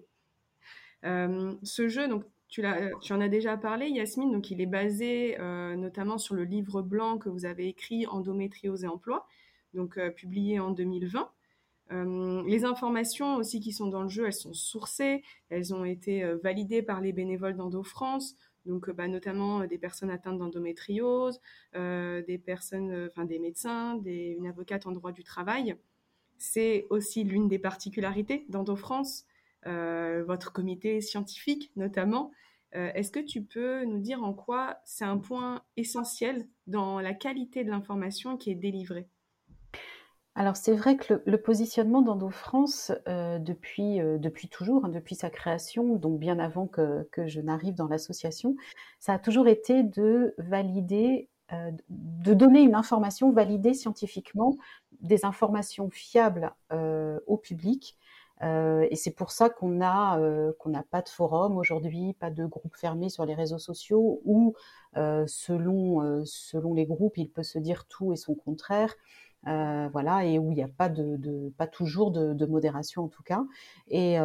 ce jeu, donc tu, tu, en as déjà parlé, Yasmine, donc il est basé euh, notamment sur le livre blanc que vous avez écrit Endométriose et emploi, donc euh, publié en 2020. Euh, les informations aussi qui sont dans le jeu, elles sont sourcées, elles ont été validées par les bénévoles d'Endo-France, donc bah, notamment des personnes atteintes d'endométriose, des médecins, une avocate en droit du travail. C'est aussi l'une des particularités d'Endo-France, euh, votre comité scientifique notamment. Euh, est-ce que tu peux nous dire en quoi c'est un point essentiel dans la qualité de l'information qui est délivrée? Alors c'est vrai que le, positionnement d'Endo France euh, depuis, depuis toujours, hein, depuis sa création, donc bien avant que je n'arrive dans l'association, ça a toujours été de valider, de donner une information validée scientifiquement, des informations fiables au public euh, et c'est pour ça qu'on a euh, n'a pas de forum aujourd'hui, pas de groupe fermé sur les réseaux sociaux où euh, selon les groupes, il peut se dire tout et son contraire. voilà, et où il n'y a pas toujours de, modération en tout cas. Et,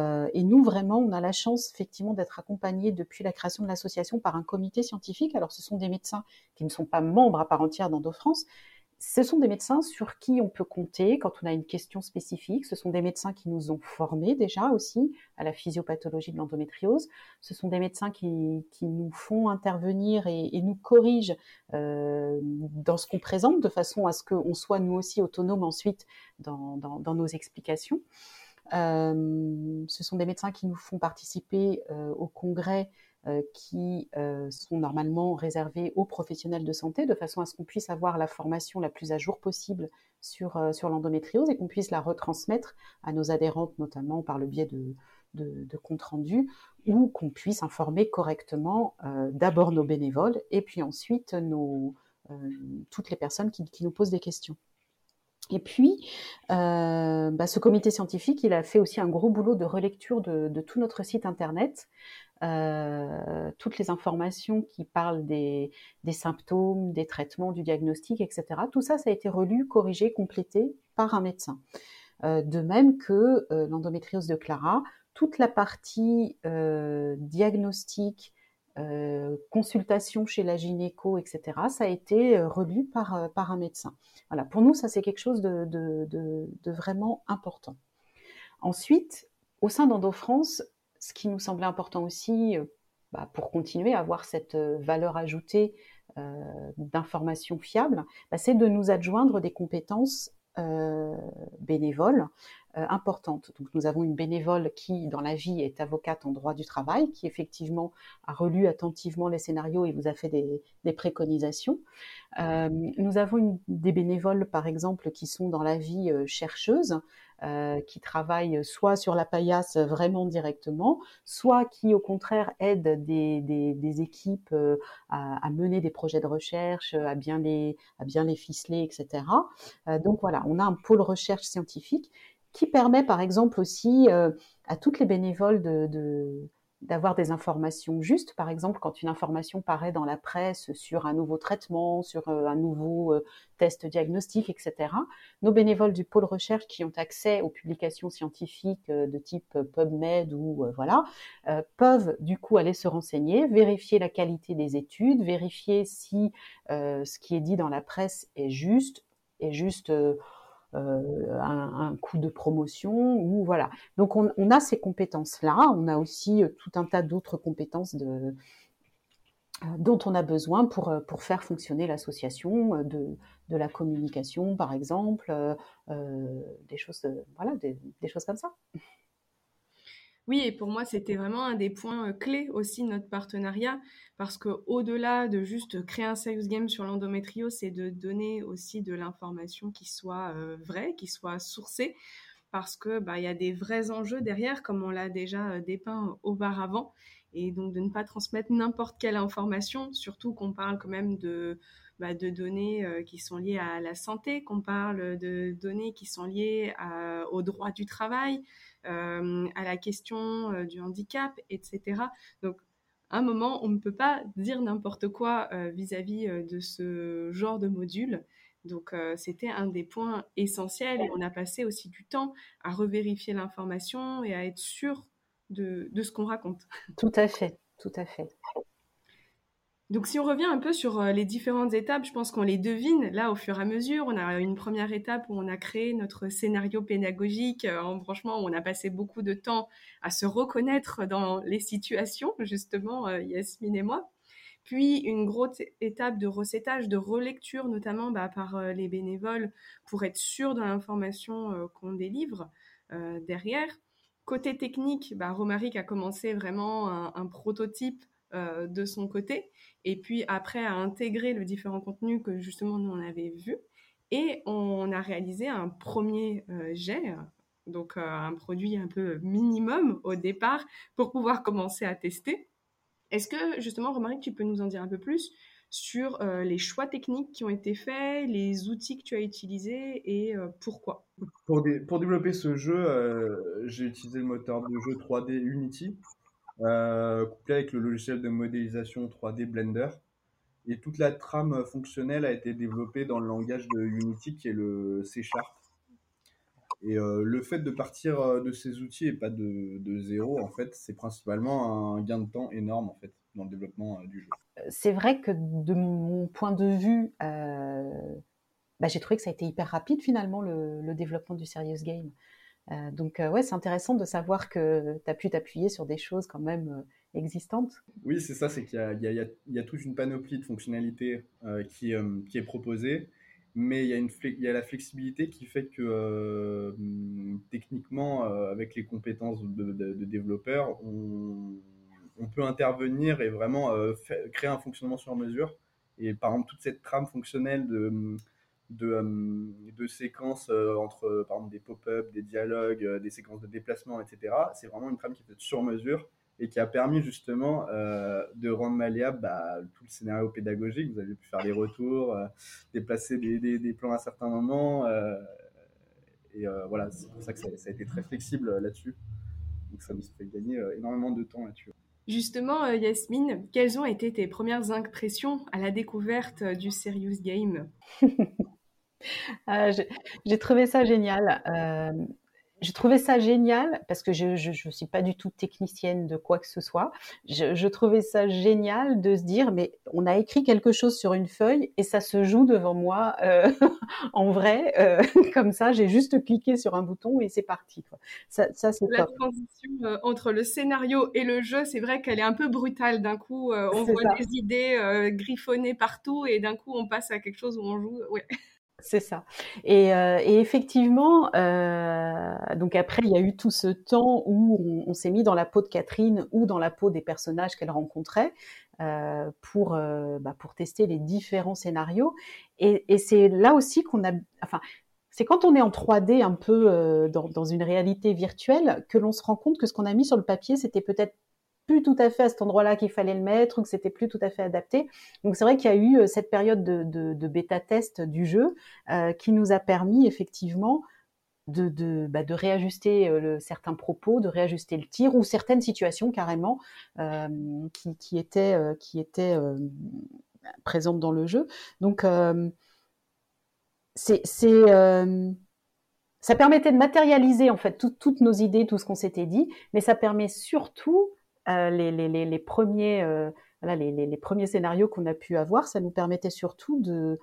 nous vraiment, on a la chance effectivement d'être accompagnés depuis la création de l'association par un comité scientifique. Alors ce sont des médecins qui ne sont pas membres à part entière d'Endo-France, ce sont des médecins sur qui on peut compter quand on a une question spécifique. Ce sont des médecins qui nous ont formés déjà aussi à la physiopathologie de l'endométriose. Ce sont des médecins qui, nous font intervenir et, nous corrigent euh, dans ce qu'on présente de façon à ce qu'on soit nous aussi autonomes ensuite dans, dans, dans nos explications. ce sont des médecins qui nous font participer au congrès qui sont normalement réservés aux professionnels de santé, de façon à ce qu'on puisse avoir la formation la plus à jour possible sur, sur l'endométriose et qu'on puisse la retransmettre à nos adhérentes, notamment par le biais de, de, compte rendu ou qu'on puisse informer correctement euh, d'abord nos bénévoles et puis ensuite nos, euh, toutes les personnes qui, nous posent des questions. Et puis, euh, bah, ce comité scientifique, il a fait aussi un gros boulot de relecture de, tout notre site internet, toutes les informations qui parlent des, symptômes, des traitements, du diagnostic, etc. Tout ça, ça a été relu, corrigé, complété par un médecin. de même que l'endométriose de Clara, toute la partie euh, diagnostic, euh, consultation chez la gynéco, etc., ça a été euh, relu par, par un médecin. Voilà, pour nous, ça c'est quelque chose de, vraiment important. Ensuite, au sein d'EndoFrance, ce qui nous semblait important aussi, bah, pour continuer à avoir cette valeur ajoutée d'informations fiables, bah, c'est de nous adjoindre des compétences bénévoles euh, importante. Donc nous avons une bénévole qui, dans la vie, est avocate en droit du travail, qui effectivement a relu attentivement les scénarios et vous a fait des, préconisations. Euh, nous avons des bénévoles, par exemple, qui sont dans la vie euh, chercheuses, qui travaillent soit sur la paillasse vraiment directement, soit qui au contraire aident des, équipes à, mener des projets de recherche, à bien les, à bien les ficeler, etc. donc voilà, on a un pôle recherche scientifique qui permet par exemple aussi euh, à toutes les bénévoles d'avoir des informations justes. Par exemple, quand une information paraît dans la presse sur un nouveau traitement, sur euh, un nouveau euh, test diagnostique, etc., nos bénévoles du pôle recherche qui ont accès aux publications scientifiques de type PubMed ou voilà, peuvent du coup aller se renseigner, vérifier la qualité des études, vérifier si ce qui est dit dans la presse est juste, est juste euh, un, coup de promotion ou voilà. Donc on, a ces compétences-là. On a aussi euh, tout un tas d'autres compétences de, euh, dont on a besoin pour, pour faire fonctionner l'association, de, de, la communication par exemple, des choses, voilà, des choses comme ça. Oui, et pour moi, c'était vraiment un des points euh, clés aussi de notre partenariat, parce que au-delà de juste créer un serious game sur l'endométrio, c'est de donner aussi de l'information qui soit euh, vraie, qui soit sourcée, parce que bah y a des vrais enjeux derrière, comme on l'a déjà euh, dépeint auparavant, et donc de ne pas transmettre n'importe quelle information, surtout qu'on parle quand même de bah, de données qui sont liées à la santé, qu'on parle de données qui sont liées au droit du travail, à la question euh, du handicap, etc. Donc, à un moment, on ne peut pas dire n'importe quoi euh, vis-à-vis de ce genre de module. Donc, c'était un des points essentiels et on a passé aussi du temps à revérifier l'information et à être sûr de ce qu'on raconte. Tout à fait, tout à fait. Donc si on revient un peu sur euh, les différentes étapes, je pense qu'on les devine là au fur et à mesure. On a une première étape où on a créé notre scénario pédagogique. Euh, franchement, on a passé beaucoup de temps à se reconnaître dans les situations, justement, euh, Yasmine et moi. Puis une grosse étape de recettage, de relecture, notamment bah, par les bénévoles, pour être sûr de l'information qu'on délivre derrière. Côté technique, bah, Romaric a commencé vraiment un prototype euh, de son côté, et puis après à intégrer le différent contenu que justement nous on avait vu, et on a réalisé un premier euh, jet, donc euh, un produit un peu minimum au départ pour pouvoir commencer à tester. Est-ce que justement, Romaric, tu peux nous en dire un peu plus sur les choix techniques qui ont été faits, les outils que tu as utilisés et pourquoi? Pour, pour, développer ce jeu, j'ai utilisé le moteur de jeu 3D Unity. euh, couplé avec le logiciel de modélisation 3D Blender. Et toute la trame fonctionnelle a été développée dans le langage de Unity qui est le C Sharp. Et euh, le fait de partir euh, de ces outils et pas de, de zéro, en fait, c'est principalement un gain de temps énorme en fait dans le développement du jeu. C'est vrai que de mon point de vue, bah, j'ai trouvé que ça a été hyper rapide finalement le, le développement du Serious Game. Euh, donc euh, ouais, c'est intéressant de savoir que tu as pu t'appuyer sur des choses quand même euh, existantes. Oui, c'est ça, c'est qu'il y, a toute une panoplie de fonctionnalités qui, qui, est proposée, mais il y, a la flexibilité qui fait que techniquement, avec les compétences de, de, développeurs, on, on, peut intervenir et vraiment créer un fonctionnement sur mesure. Et par exemple, toute cette trame fonctionnelle de, de, de séquences entre par exemple, des pop-up, des dialogues, des séquences de déplacement, etc., c'est vraiment une trame qui est faite sur mesure et qui a permis justement euh, de rendre malléable bah, tout le scénario pédagogique. Vous avez pu faire des retours, euh, déplacer des, des, plans à certains moments. Euh, et voilà, c'est pour ça que ça, a été très flexible là-dessus. Donc ça nous fait gagner énormément de temps là-dessus. Justement, Yasmine, quelles ont été tes premières impressions à la découverte du Serious Game? ah, J'ai trouvé ça génial j'ai trouvé ça génial parce que je ne suis pas du tout technicienne de quoi que ce soit. Je, je, trouvais ça génial de se dire mais on a écrit quelque chose sur une feuille et ça se joue devant moi euh, en vrai euh, comme ça. J'ai juste cliqué sur un bouton et c'est parti. Quoi. Ça, ça c'est La transition euh, entre le scénario et le jeu, c'est vrai qu'elle est un peu brutale. D'un coup, euh, on voit des idées euh, griffonnées partout et d'un coup on passe à quelque chose où on joue. Ouais. C'est ça. Et, euh, et effectivement, euh, donc après, il y a eu tout ce temps où on, s'est mis dans la peau de Catherine ou dans la peau des personnages qu'elle rencontrait euh, pour, euh, bah, pour tester les différents scénarios. Et, et c'est là aussi qu'on a, enfin, c'est quand on est en 3D un peu euh, dans, dans une réalité virtuelle que l'on se rend compte que ce qu'on a mis sur le papier, c'était peut-être plus tout à fait à cet endroit-là qu'il fallait le mettre ou que c'était plus tout à fait adapté. Donc c'est vrai qu'il y a eu euh, cette période de, bêta-test du jeu euh, qui nous a permis effectivement de, bah, réajuster euh, certains propos, de réajuster le tir ou certaines situations carrément qui, étaient, présentes dans le jeu. Donc c'est ça permettait de matérialiser en fait tout, toutes nos idées, tout ce qu'on s'était dit, mais ça permet surtout les, les, premiers, euh, les, premiers scénarios qu'on a pu avoir, ça nous permettait surtout de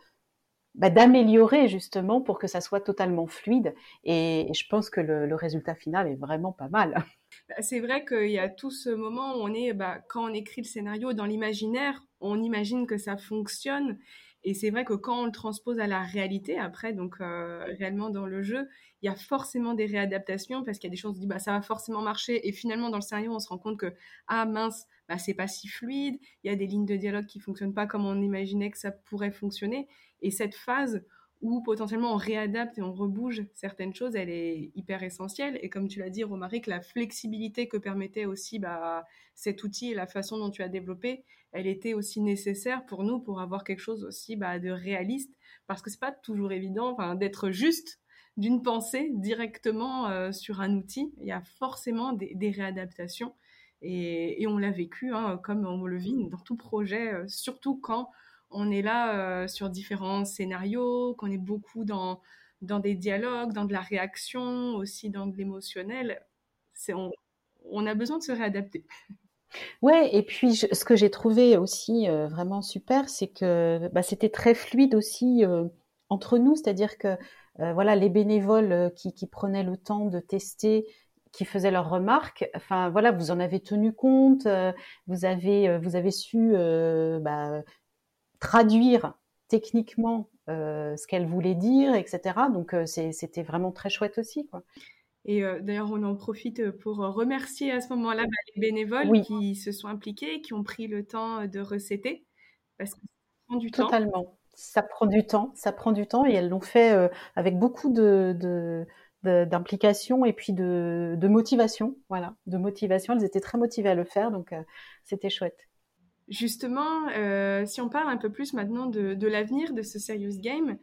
bah, d'améliorer justement pour que ça soit totalement fluide. Et, je pense que le, le, résultat final est vraiment pas mal. Bah, c'est vrai qu'il y a tout ce moment où on est, bah, quand on écrit le scénario dans l'imaginaire, on imagine que ça fonctionne. Et c'est vrai que quand on le transpose à la réalité, après, donc euh, réellement dans le jeu, il y a forcément des réadaptations parce qu'il y a des choses, on se dit, bah, ça va forcément marcher. Et finalement, dans le scénario, on se rend compte que, ah mince, bah, c'est pas si fluide. Il y a des lignes de dialogue qui fonctionnent pas comme on imaginait que ça pourrait fonctionner. Et cette phase où potentiellement on réadapte et on rebouge certaines choses, elle est hyper essentielle. Et comme tu l'as dit, Romaric, la flexibilité que permettait aussi bah, cet outil et la façon dont tu as développé, elle était aussi nécessaire pour nous pour avoir quelque chose aussi bah, de réaliste, parce que c'est pas toujours évident d'être juste d'une pensée directement euh, sur un outil. Il y a forcément des, réadaptations. Et, et on l'a vécu, hein, comme on le vit dans tout projet, euh, surtout quand on est là euh, sur différents scénarios, qu'on est beaucoup dans, dans des dialogues, dans de la réaction, aussi dans de l'émotionnel. On, on a besoin de se réadapter. Ouais, et puis ce que j'ai trouvé aussi euh, vraiment super, c'est que bah, c'était très fluide aussi euh, entre nous, c'est-à-dire que euh, voilà, les bénévoles qui, prenaient le temps de tester, qui faisaient leurs remarques, enfin voilà, vous en avez tenu compte, vous avez vous avez su bah, traduire techniquement ce qu'elle voulait dire, etc. Donc c'était vraiment très chouette aussi, quoi. Et euh, d'ailleurs, on en profite pour remercier à ce moment-là bah, les bénévoles oui. qui se sont impliqués, qui ont pris le temps de recéter, parce que ça prend du temps. Totalement ça prend du temps, ça prend du temps et elles l'ont fait euh, avec beaucoup de, de, de d'implication et puis de, de, motivation. Voilà, de motivation. Elles étaient très motivées à le faire, donc euh, c'était chouette. Justement, euh, si on parle un peu plus maintenant de, de l'avenir de ce Serious Game,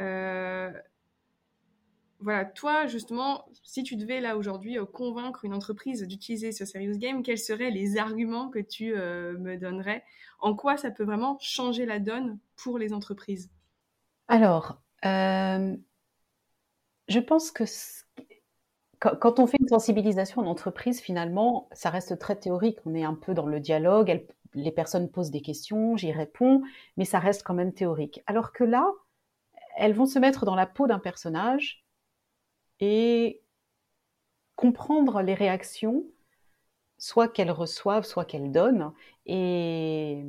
euh, voilà, toi justement, si tu devais là aujourd'hui euh, convaincre une entreprise d'utiliser ce Serious Game, quels seraient les arguments que tu euh, me donnerais? En quoi ça peut vraiment changer la donne pour les entreprises? Alors, euh, je pense que quand on fait une sensibilisation en entreprise, finalement, ça reste très théorique. On est un peu dans le dialogue, les personnes posent des questions, j'y réponds, mais ça reste quand même théorique. Alors que là, elles vont se mettre dans la peau d'un personnage et comprendre les réactions, soit qu'elles reçoivent, soit qu'elles donnent, et,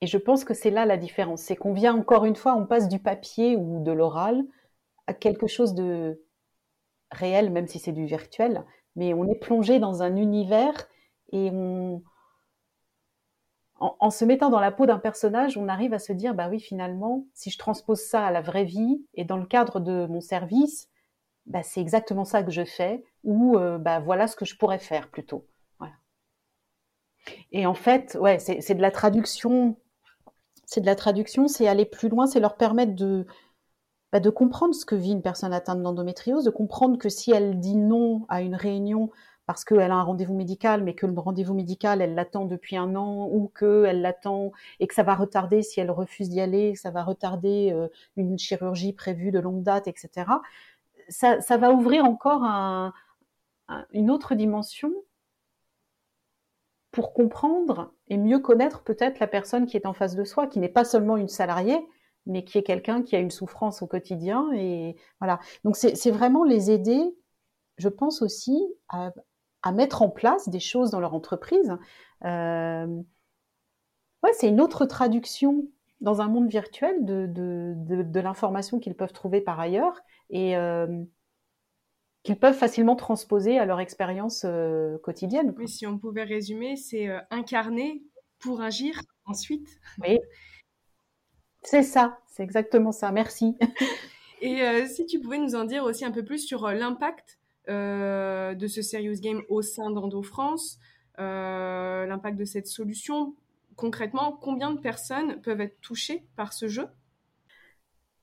Et je pense que c'est là la différence. C'est qu'on vient encore une fois, on passe du papier ou de l'oral à quelque chose de réel, même si c'est du virtuel, mais on est plongé dans un univers et on, en, se mettant dans la peau d'un personnage, on arrive à se dire, bah oui, finalement, si je transpose ça à la vraie vie et dans le cadre de mon service, bah, c'est exactement ça que je fais, ou euh, bah, voilà ce que je pourrais faire plutôt. Et en fait, ouais, c'est de la traduction, c'est de la traduction, c'est aller plus loin, c'est leur permettre de, bah, de comprendre ce que vit une personne atteinte d'endométriose, de comprendre que si elle dit non à une réunion parce qu'elle a un rendez-vous médical, mais que le rendez-vous médical, elle l'attend depuis un an, ou qu'elle l'attend et que ça va retarder si elle refuse d'y aller, que ça va retarder euh, une chirurgie prévue de longue date, etc. Ça, va ouvrir encore un, une autre dimension pour comprendre et mieux connaître peut-être la personne qui est en face de soi, qui n'est pas seulement une salariée, mais qui est quelqu'un qui a une souffrance au quotidien. Et voilà. Donc c'est vraiment les aider, je pense aussi, à, à mettre en place des choses dans leur entreprise. Euh, ouais, c'est une autre traduction dans un monde virtuel de, de, de, l'information qu'ils peuvent trouver par ailleurs et euh, qu'ils peuvent facilement transposer à leur expérience euh, quotidienne. Oui, si on pouvait résumer, c'est incarner pour agir ensuite. Oui, c'est ça, c'est exactement ça. Merci. Et si tu pouvais nous en dire aussi un peu plus sur l'impact de ce serious game au sein d'Endo France, euh, l'impact de cette solution. Concrètement, combien de personnes peuvent être touchées par ce jeu?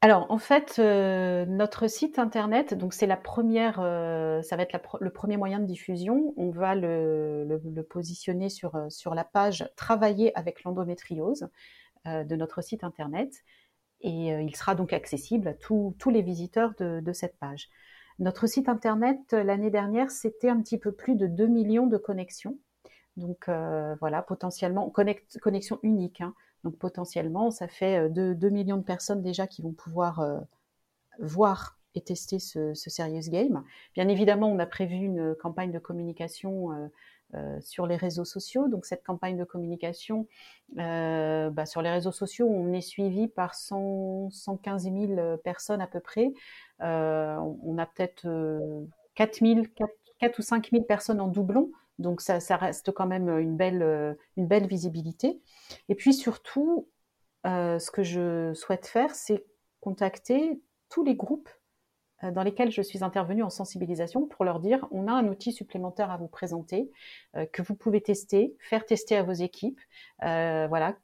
Alors en fait, euh, notre site internet, donc c'est la première, ça va être le premier moyen de diffusion. On va le, positionner sur, sur la page Travailler avec l'endométriose de notre site internet et il sera donc accessible à tous les visiteurs de cette page. Notre site internet, euh, l'année dernière, c'était un petit peu plus de 2 millions de connexions. Donc euh, voilà, potentiellement, connexion unique. Hein. Donc potentiellement, ça fait 2, euh, millions de personnes déjà qui vont pouvoir voir et tester ce, Serious Game. Bien évidemment, on a prévu une campagne de communication sur les réseaux sociaux. Donc cette campagne de communication, bah, sur les réseaux sociaux, on est suivi par 100, 115 000 personnes à peu près. Euh, on a peut-être 4, euh, 4, ou 5 000 personnes en doublon. Donc ça, reste quand même une belle, euh, visibilité. Et puis surtout, ce que je souhaite faire, c'est contacter tous les groupes dans lesquels je suis intervenue en sensibilisation pour leur dire on a un outil supplémentaire à vous présenter que vous pouvez tester, faire tester à vos équipes. voilà,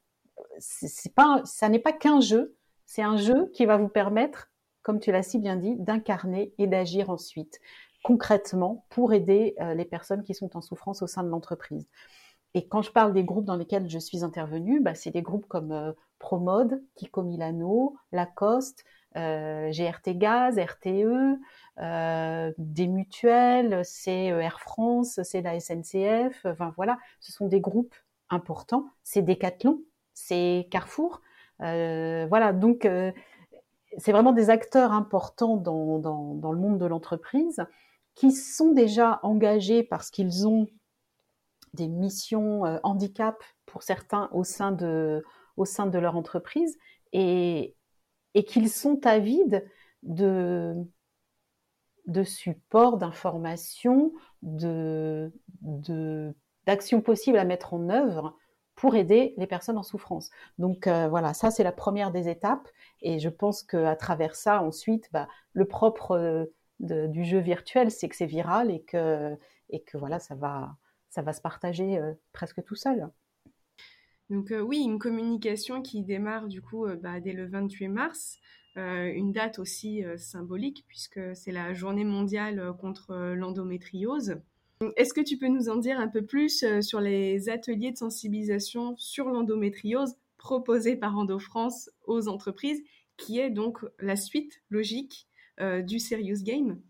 ça n'est pas qu'un jeu, c'est un jeu qui va vous permettre comme tu l'as si bien dit, d'incarner et d'agir ensuite concrètement pour aider euh, les personnes qui sont en souffrance au sein de l'entreprise. Et quand je parle des groupes dans lesquels je suis intervenue, bah, c'est des groupes comme euh, Promode, Kiko Milano, Lacoste, euh, GRT Gaz, RTE, des mutuelles, c'est Air France, c'est la SNCF, enfin voilà, ce sont des groupes importants, c'est Decathlon, c'est Carrefour, voilà, donc c'est vraiment des acteurs importants dans, le monde de l'entreprise qui sont déjà engagés parce qu'ils ont des missions euh, handicap pour certains au sein de, leur entreprise et, qu'ils sont avides de, de support, d'informations, d'actions possibles à mettre en œuvre pour aider les personnes en souffrance. Donc euh, voilà, ça c'est la première des étapes. Et je pense qu'à travers ça, ensuite, bah, le propre euh, du jeu virtuel, c'est que c'est viral et que, et que voilà, ça va, ça va se partager euh, presque tout seul. Donc oui, une communication qui démarre du coup bah, dès le 28 mars, une date aussi symbolique puisque c'est la journée mondiale contre l'endométriose. Est-ce que tu peux nous en dire un peu plus euh, sur les ateliers de sensibilisation sur l'endométriose proposés par EndoFrance aux entreprises, qui est donc la suite logique euh, du Serious Game?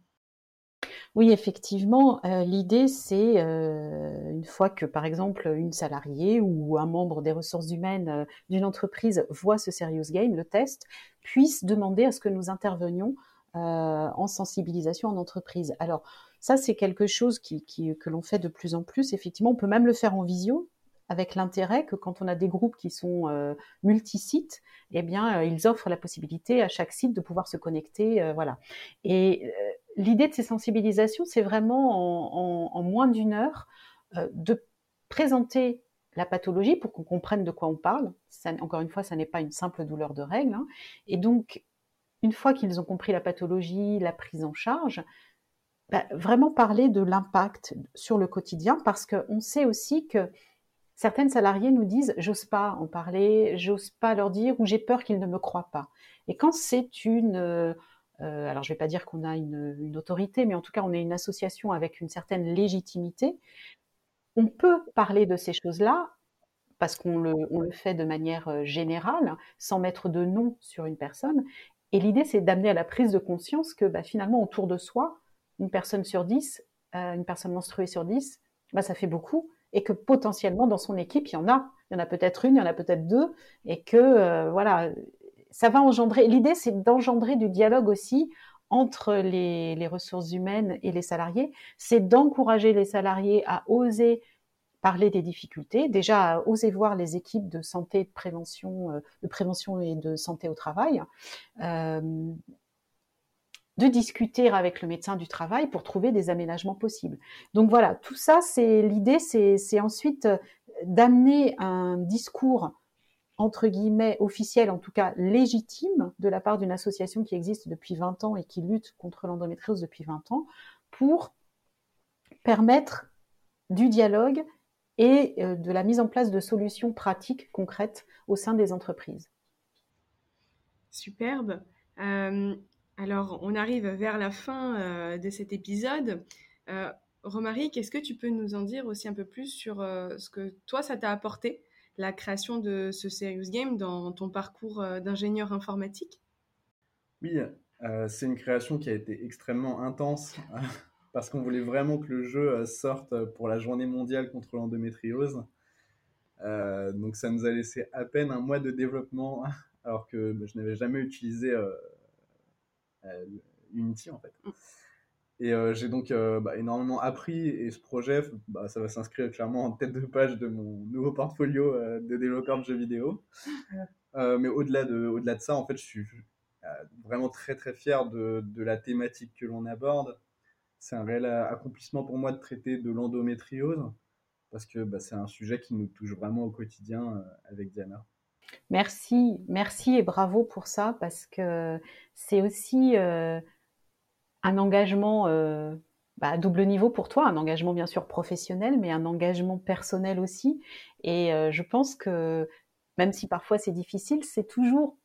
Oui, effectivement, euh, l'idée c'est une fois que par exemple une salariée ou un membre des ressources humaines d'une entreprise voit ce serious game, le test, puisse demander à ce que nous intervenions en sensibilisation en entreprise. Alors ça, c'est quelque chose qui, que l'on fait de plus en plus. Effectivement, on peut même le faire en visio. avec l'intérêt que quand on a des groupes qui sont euh, multi-sites, eh bien, euh, ils offrent la possibilité à chaque site de pouvoir se connecter, euh, voilà. Et l'idée de ces sensibilisations, c'est vraiment en, moins d'une heure de présenter la pathologie pour qu'on comprenne de quoi on parle. encore une fois, ça n'est pas une simple douleur de règle. Hein. Et donc, une fois qu'ils ont compris la pathologie, la prise en charge, bah, vraiment parler de l'impact sur le quotidien parce qu'on sait aussi que certaines salariées nous disent j'ose pas en parler, j'ose pas leur dire ou j'ai peur qu'ils ne me croient pas. Et quand c'est une euh, alors je vais pas dire qu'on a une, autorité, mais en tout cas on est une association avec une certaine légitimité, on peut parler de ces choses-là parce qu'on le, on le fait de manière euh, générale, sans mettre de nom sur une personne. Et l'idée, c'est d'amener à la prise de conscience que bah, finalement, autour de soi, une personne sur dix, euh, une personne menstruée sur dix, bah, ça fait beaucoup, et que potentiellement dans son équipe, il y en a. Il y en a peut-être une, il y en a peut-être deux, et que euh, voilà, ça va engendrer. L'idée, c'est d'engendrer du dialogue aussi entre les, les, ressources humaines et les salariés, c'est d'encourager les salariés à oser parler des difficultés, déjà à oser voir les équipes de santé, de prévention, euh, de prévention et de santé au travail, euh, de discuter avec le médecin du travail pour trouver des aménagements possibles. Donc voilà, tout ça, c'est l'idée, c'est ensuite euh, d'amener un discours entre guillemets officiel, en tout cas légitime, de la part d'une association qui existe depuis 20 ans et qui lutte contre l'endométriose depuis 20 ans, pour permettre du dialogue et euh, de la mise en place de solutions pratiques concrètes au sein des entreprises. Superbe. Euh, alors, on arrive vers la fin euh, de cet épisode. Romaric, est-ce que tu peux nous en dire aussi un peu plus sur ce que toi, ça t'a apporté, la création de ce Serious Game dans ton parcours d'ingénieur informatique? Oui, c'est une création qui a été extrêmement intense parce qu'on voulait vraiment que le jeu euh, sorte pour la journée mondiale contre l'endométriose. Euh, donc ça nous a laissé à peine un mois de développement, alors que bah, je n'avais jamais utilisé euh, Unity en fait. Et j'ai donc bah, énormément appris et ce projet, bah, ça va s'inscrire clairement en tête de page de mon nouveau portfolio de développeur de jeux vidéo. mais au-delà de, au-delà de ça, en fait, je suis vraiment très très fier de, de la thématique que l'on aborde c'est un réel accomplissement pour moi de traiter de l'endométriose parce que bah, c'est un sujet qui nous touche vraiment au quotidien euh, avec Diana. Merci, merci et bravo pour ça parce que c'est aussi euh, un engagement euh, bah, à double niveau pour toi, un engagement bien sûr professionnel, mais un engagement personnel aussi. Et je pense que même si parfois c'est difficile, c'est toujours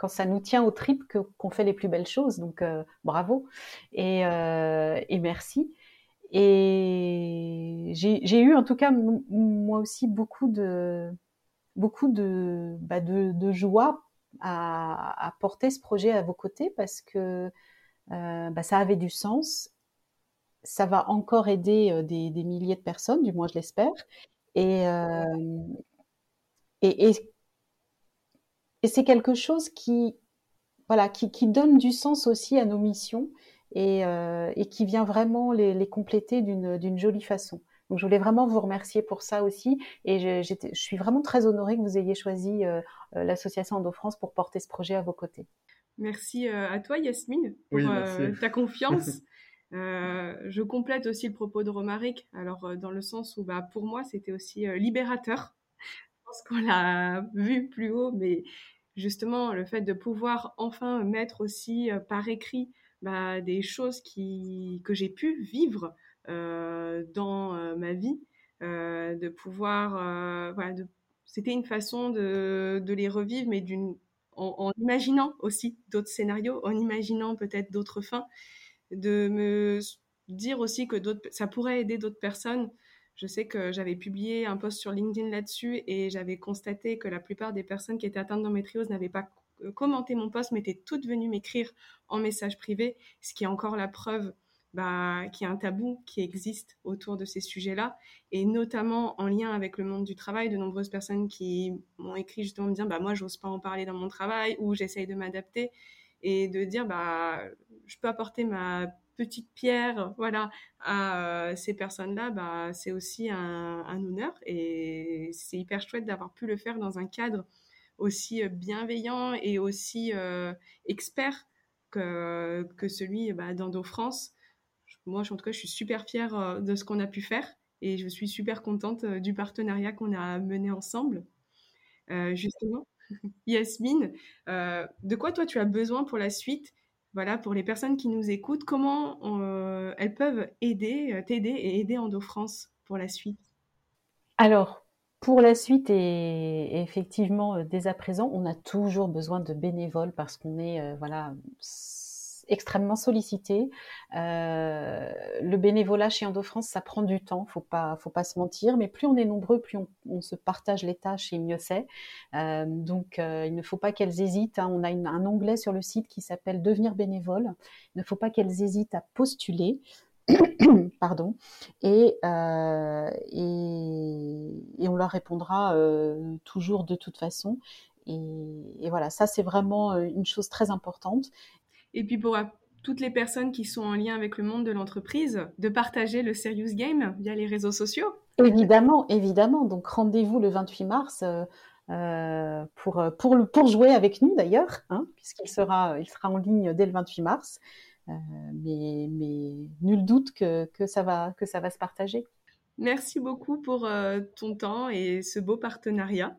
quand ça nous tient aux tripes qu'on fait les plus belles choses. Donc euh, bravo euh, et, merci. Et j'ai eu en tout cas moi aussi beaucoup de beaucoup de, bah, joie à, porter ce projet à vos côtés parce que euh, bah, ça avait du sens. Ça va encore aider euh, des, milliers de personnes, du moins je l'espère. Et, euh, et, c'est quelque chose qui, voilà, qui, donne du sens aussi à nos missions et, qui vient vraiment les compléter d'une jolie façon. Donc, je voulais vraiment vous remercier pour ça aussi. Et je, je suis vraiment très honorée que vous ayez choisi euh, euh l'association Endo-France pour porter ce projet à vos côtés. Merci euh, à toi, Yasmine, pour euh, ta confiance. je complète aussi le propos de Romaric, alors dans le sens où bah, pour moi, c'était aussi libérateur pense qu'on l'a vu plus haut, mais justement, le fait de pouvoir enfin mettre aussi euh, par écrit bah, des choses qui, que j'ai pu vivre euh, dans euh, ma vie, de pouvoir, voilà, c'était une façon de, les revivre, mais en, imaginant aussi d'autres scénarios, en imaginant peut-être d'autres fins, de me dire aussi que d'autres, ça pourrait aider d'autres personnes. Je sais que j'avais publié un post sur LinkedIn là-dessus et j'avais constaté que la plupart des personnes qui étaient atteintes d'endométriose n'avaient pas euh, commenté mon post, mais étaient toutes venues m'écrire en message privé, ce qui est encore la preuve bah, qu'il y a un tabou qui existe autour de ces sujets-là, et notamment en lien avec le monde du travail, de nombreuses personnes qui m'ont écrit justement me dire bah moi j'ose pas en parler dans mon travail ou j'essaye de m'adapter et de dire bah je peux apporter ma petite pierre, voilà, à ces personnes-là, bah, c'est aussi un, honneur et c'est hyper chouette d'avoir pu le faire dans un cadre aussi bienveillant et aussi expert que, que celui bah, d'Endo France. Moi, en tout cas, je suis super fière de ce qu'on a pu faire et je suis super contente du partenariat qu'on a mené ensemble. justement, Yasmine, de quoi toi tu as besoin pour la suite? Voilà, pour les personnes qui nous écoutent, comment euh, elles peuvent aider, euh, t'aider et aider EndoFrance pour la suite? Alors, pour la suite et, effectivement, euh, dès à présent, on a toujours besoin de bénévoles parce qu'on est, voilà, extrêmement sollicité. Euh, le bénévolat chez EndoFrance, ça prend du temps, faut pas, faut pas se mentir. Mais plus on est nombreux, plus on, se partage les tâches et mieux c'est. Euh, donc, euh, il ne faut pas qu'elles hésitent. Hein. On a un onglet sur le site qui s'appelle Devenir bénévole. Il ne faut pas qu'elles hésitent à postuler. Pardon. Et, et, on leur répondra toujours de toute façon. et, voilà, ça c'est vraiment une chose très importante. Et puis pour toutes les personnes qui sont en lien avec le monde de l'entreprise, de partager le Serious Game via les réseaux sociaux. Évidemment, évidemment. Donc rendez-vous le 28 mars. Euh, euh, pour, pour, pour jouer avec nous d'ailleurs, hein, puisqu'il sera, il sera en ligne dès le 28 mars. Euh, mais, mais nul doute que, que, ça va, que ça va se partager. Merci beaucoup pour ton temps et ce beau partenariat.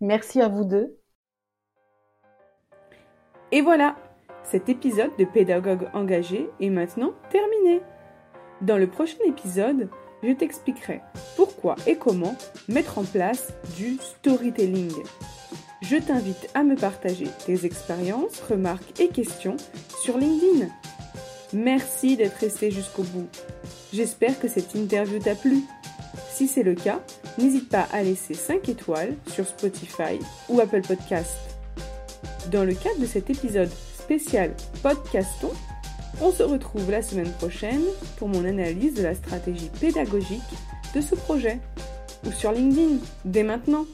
Merci à vous deux. Et voilà, cet épisode de Pédagogue engagé est maintenant terminé. Dans le prochain épisode, je t'expliquerai pourquoi et comment mettre en place du storytelling. Je t'invite à me partager tes expériences, remarques et questions sur LinkedIn. Merci d'être resté jusqu'au bout. J'espère que cette interview t'a plu. Si c'est le cas, n'hésite pas à laisser 5 étoiles sur Spotify ou Apple Podcast. Dans le cadre de cet épisode spécial Podcaston. On se retrouve la semaine prochaine pour mon analyse de la stratégie pédagogique de ce projet ou sur LinkedIn dès maintenant.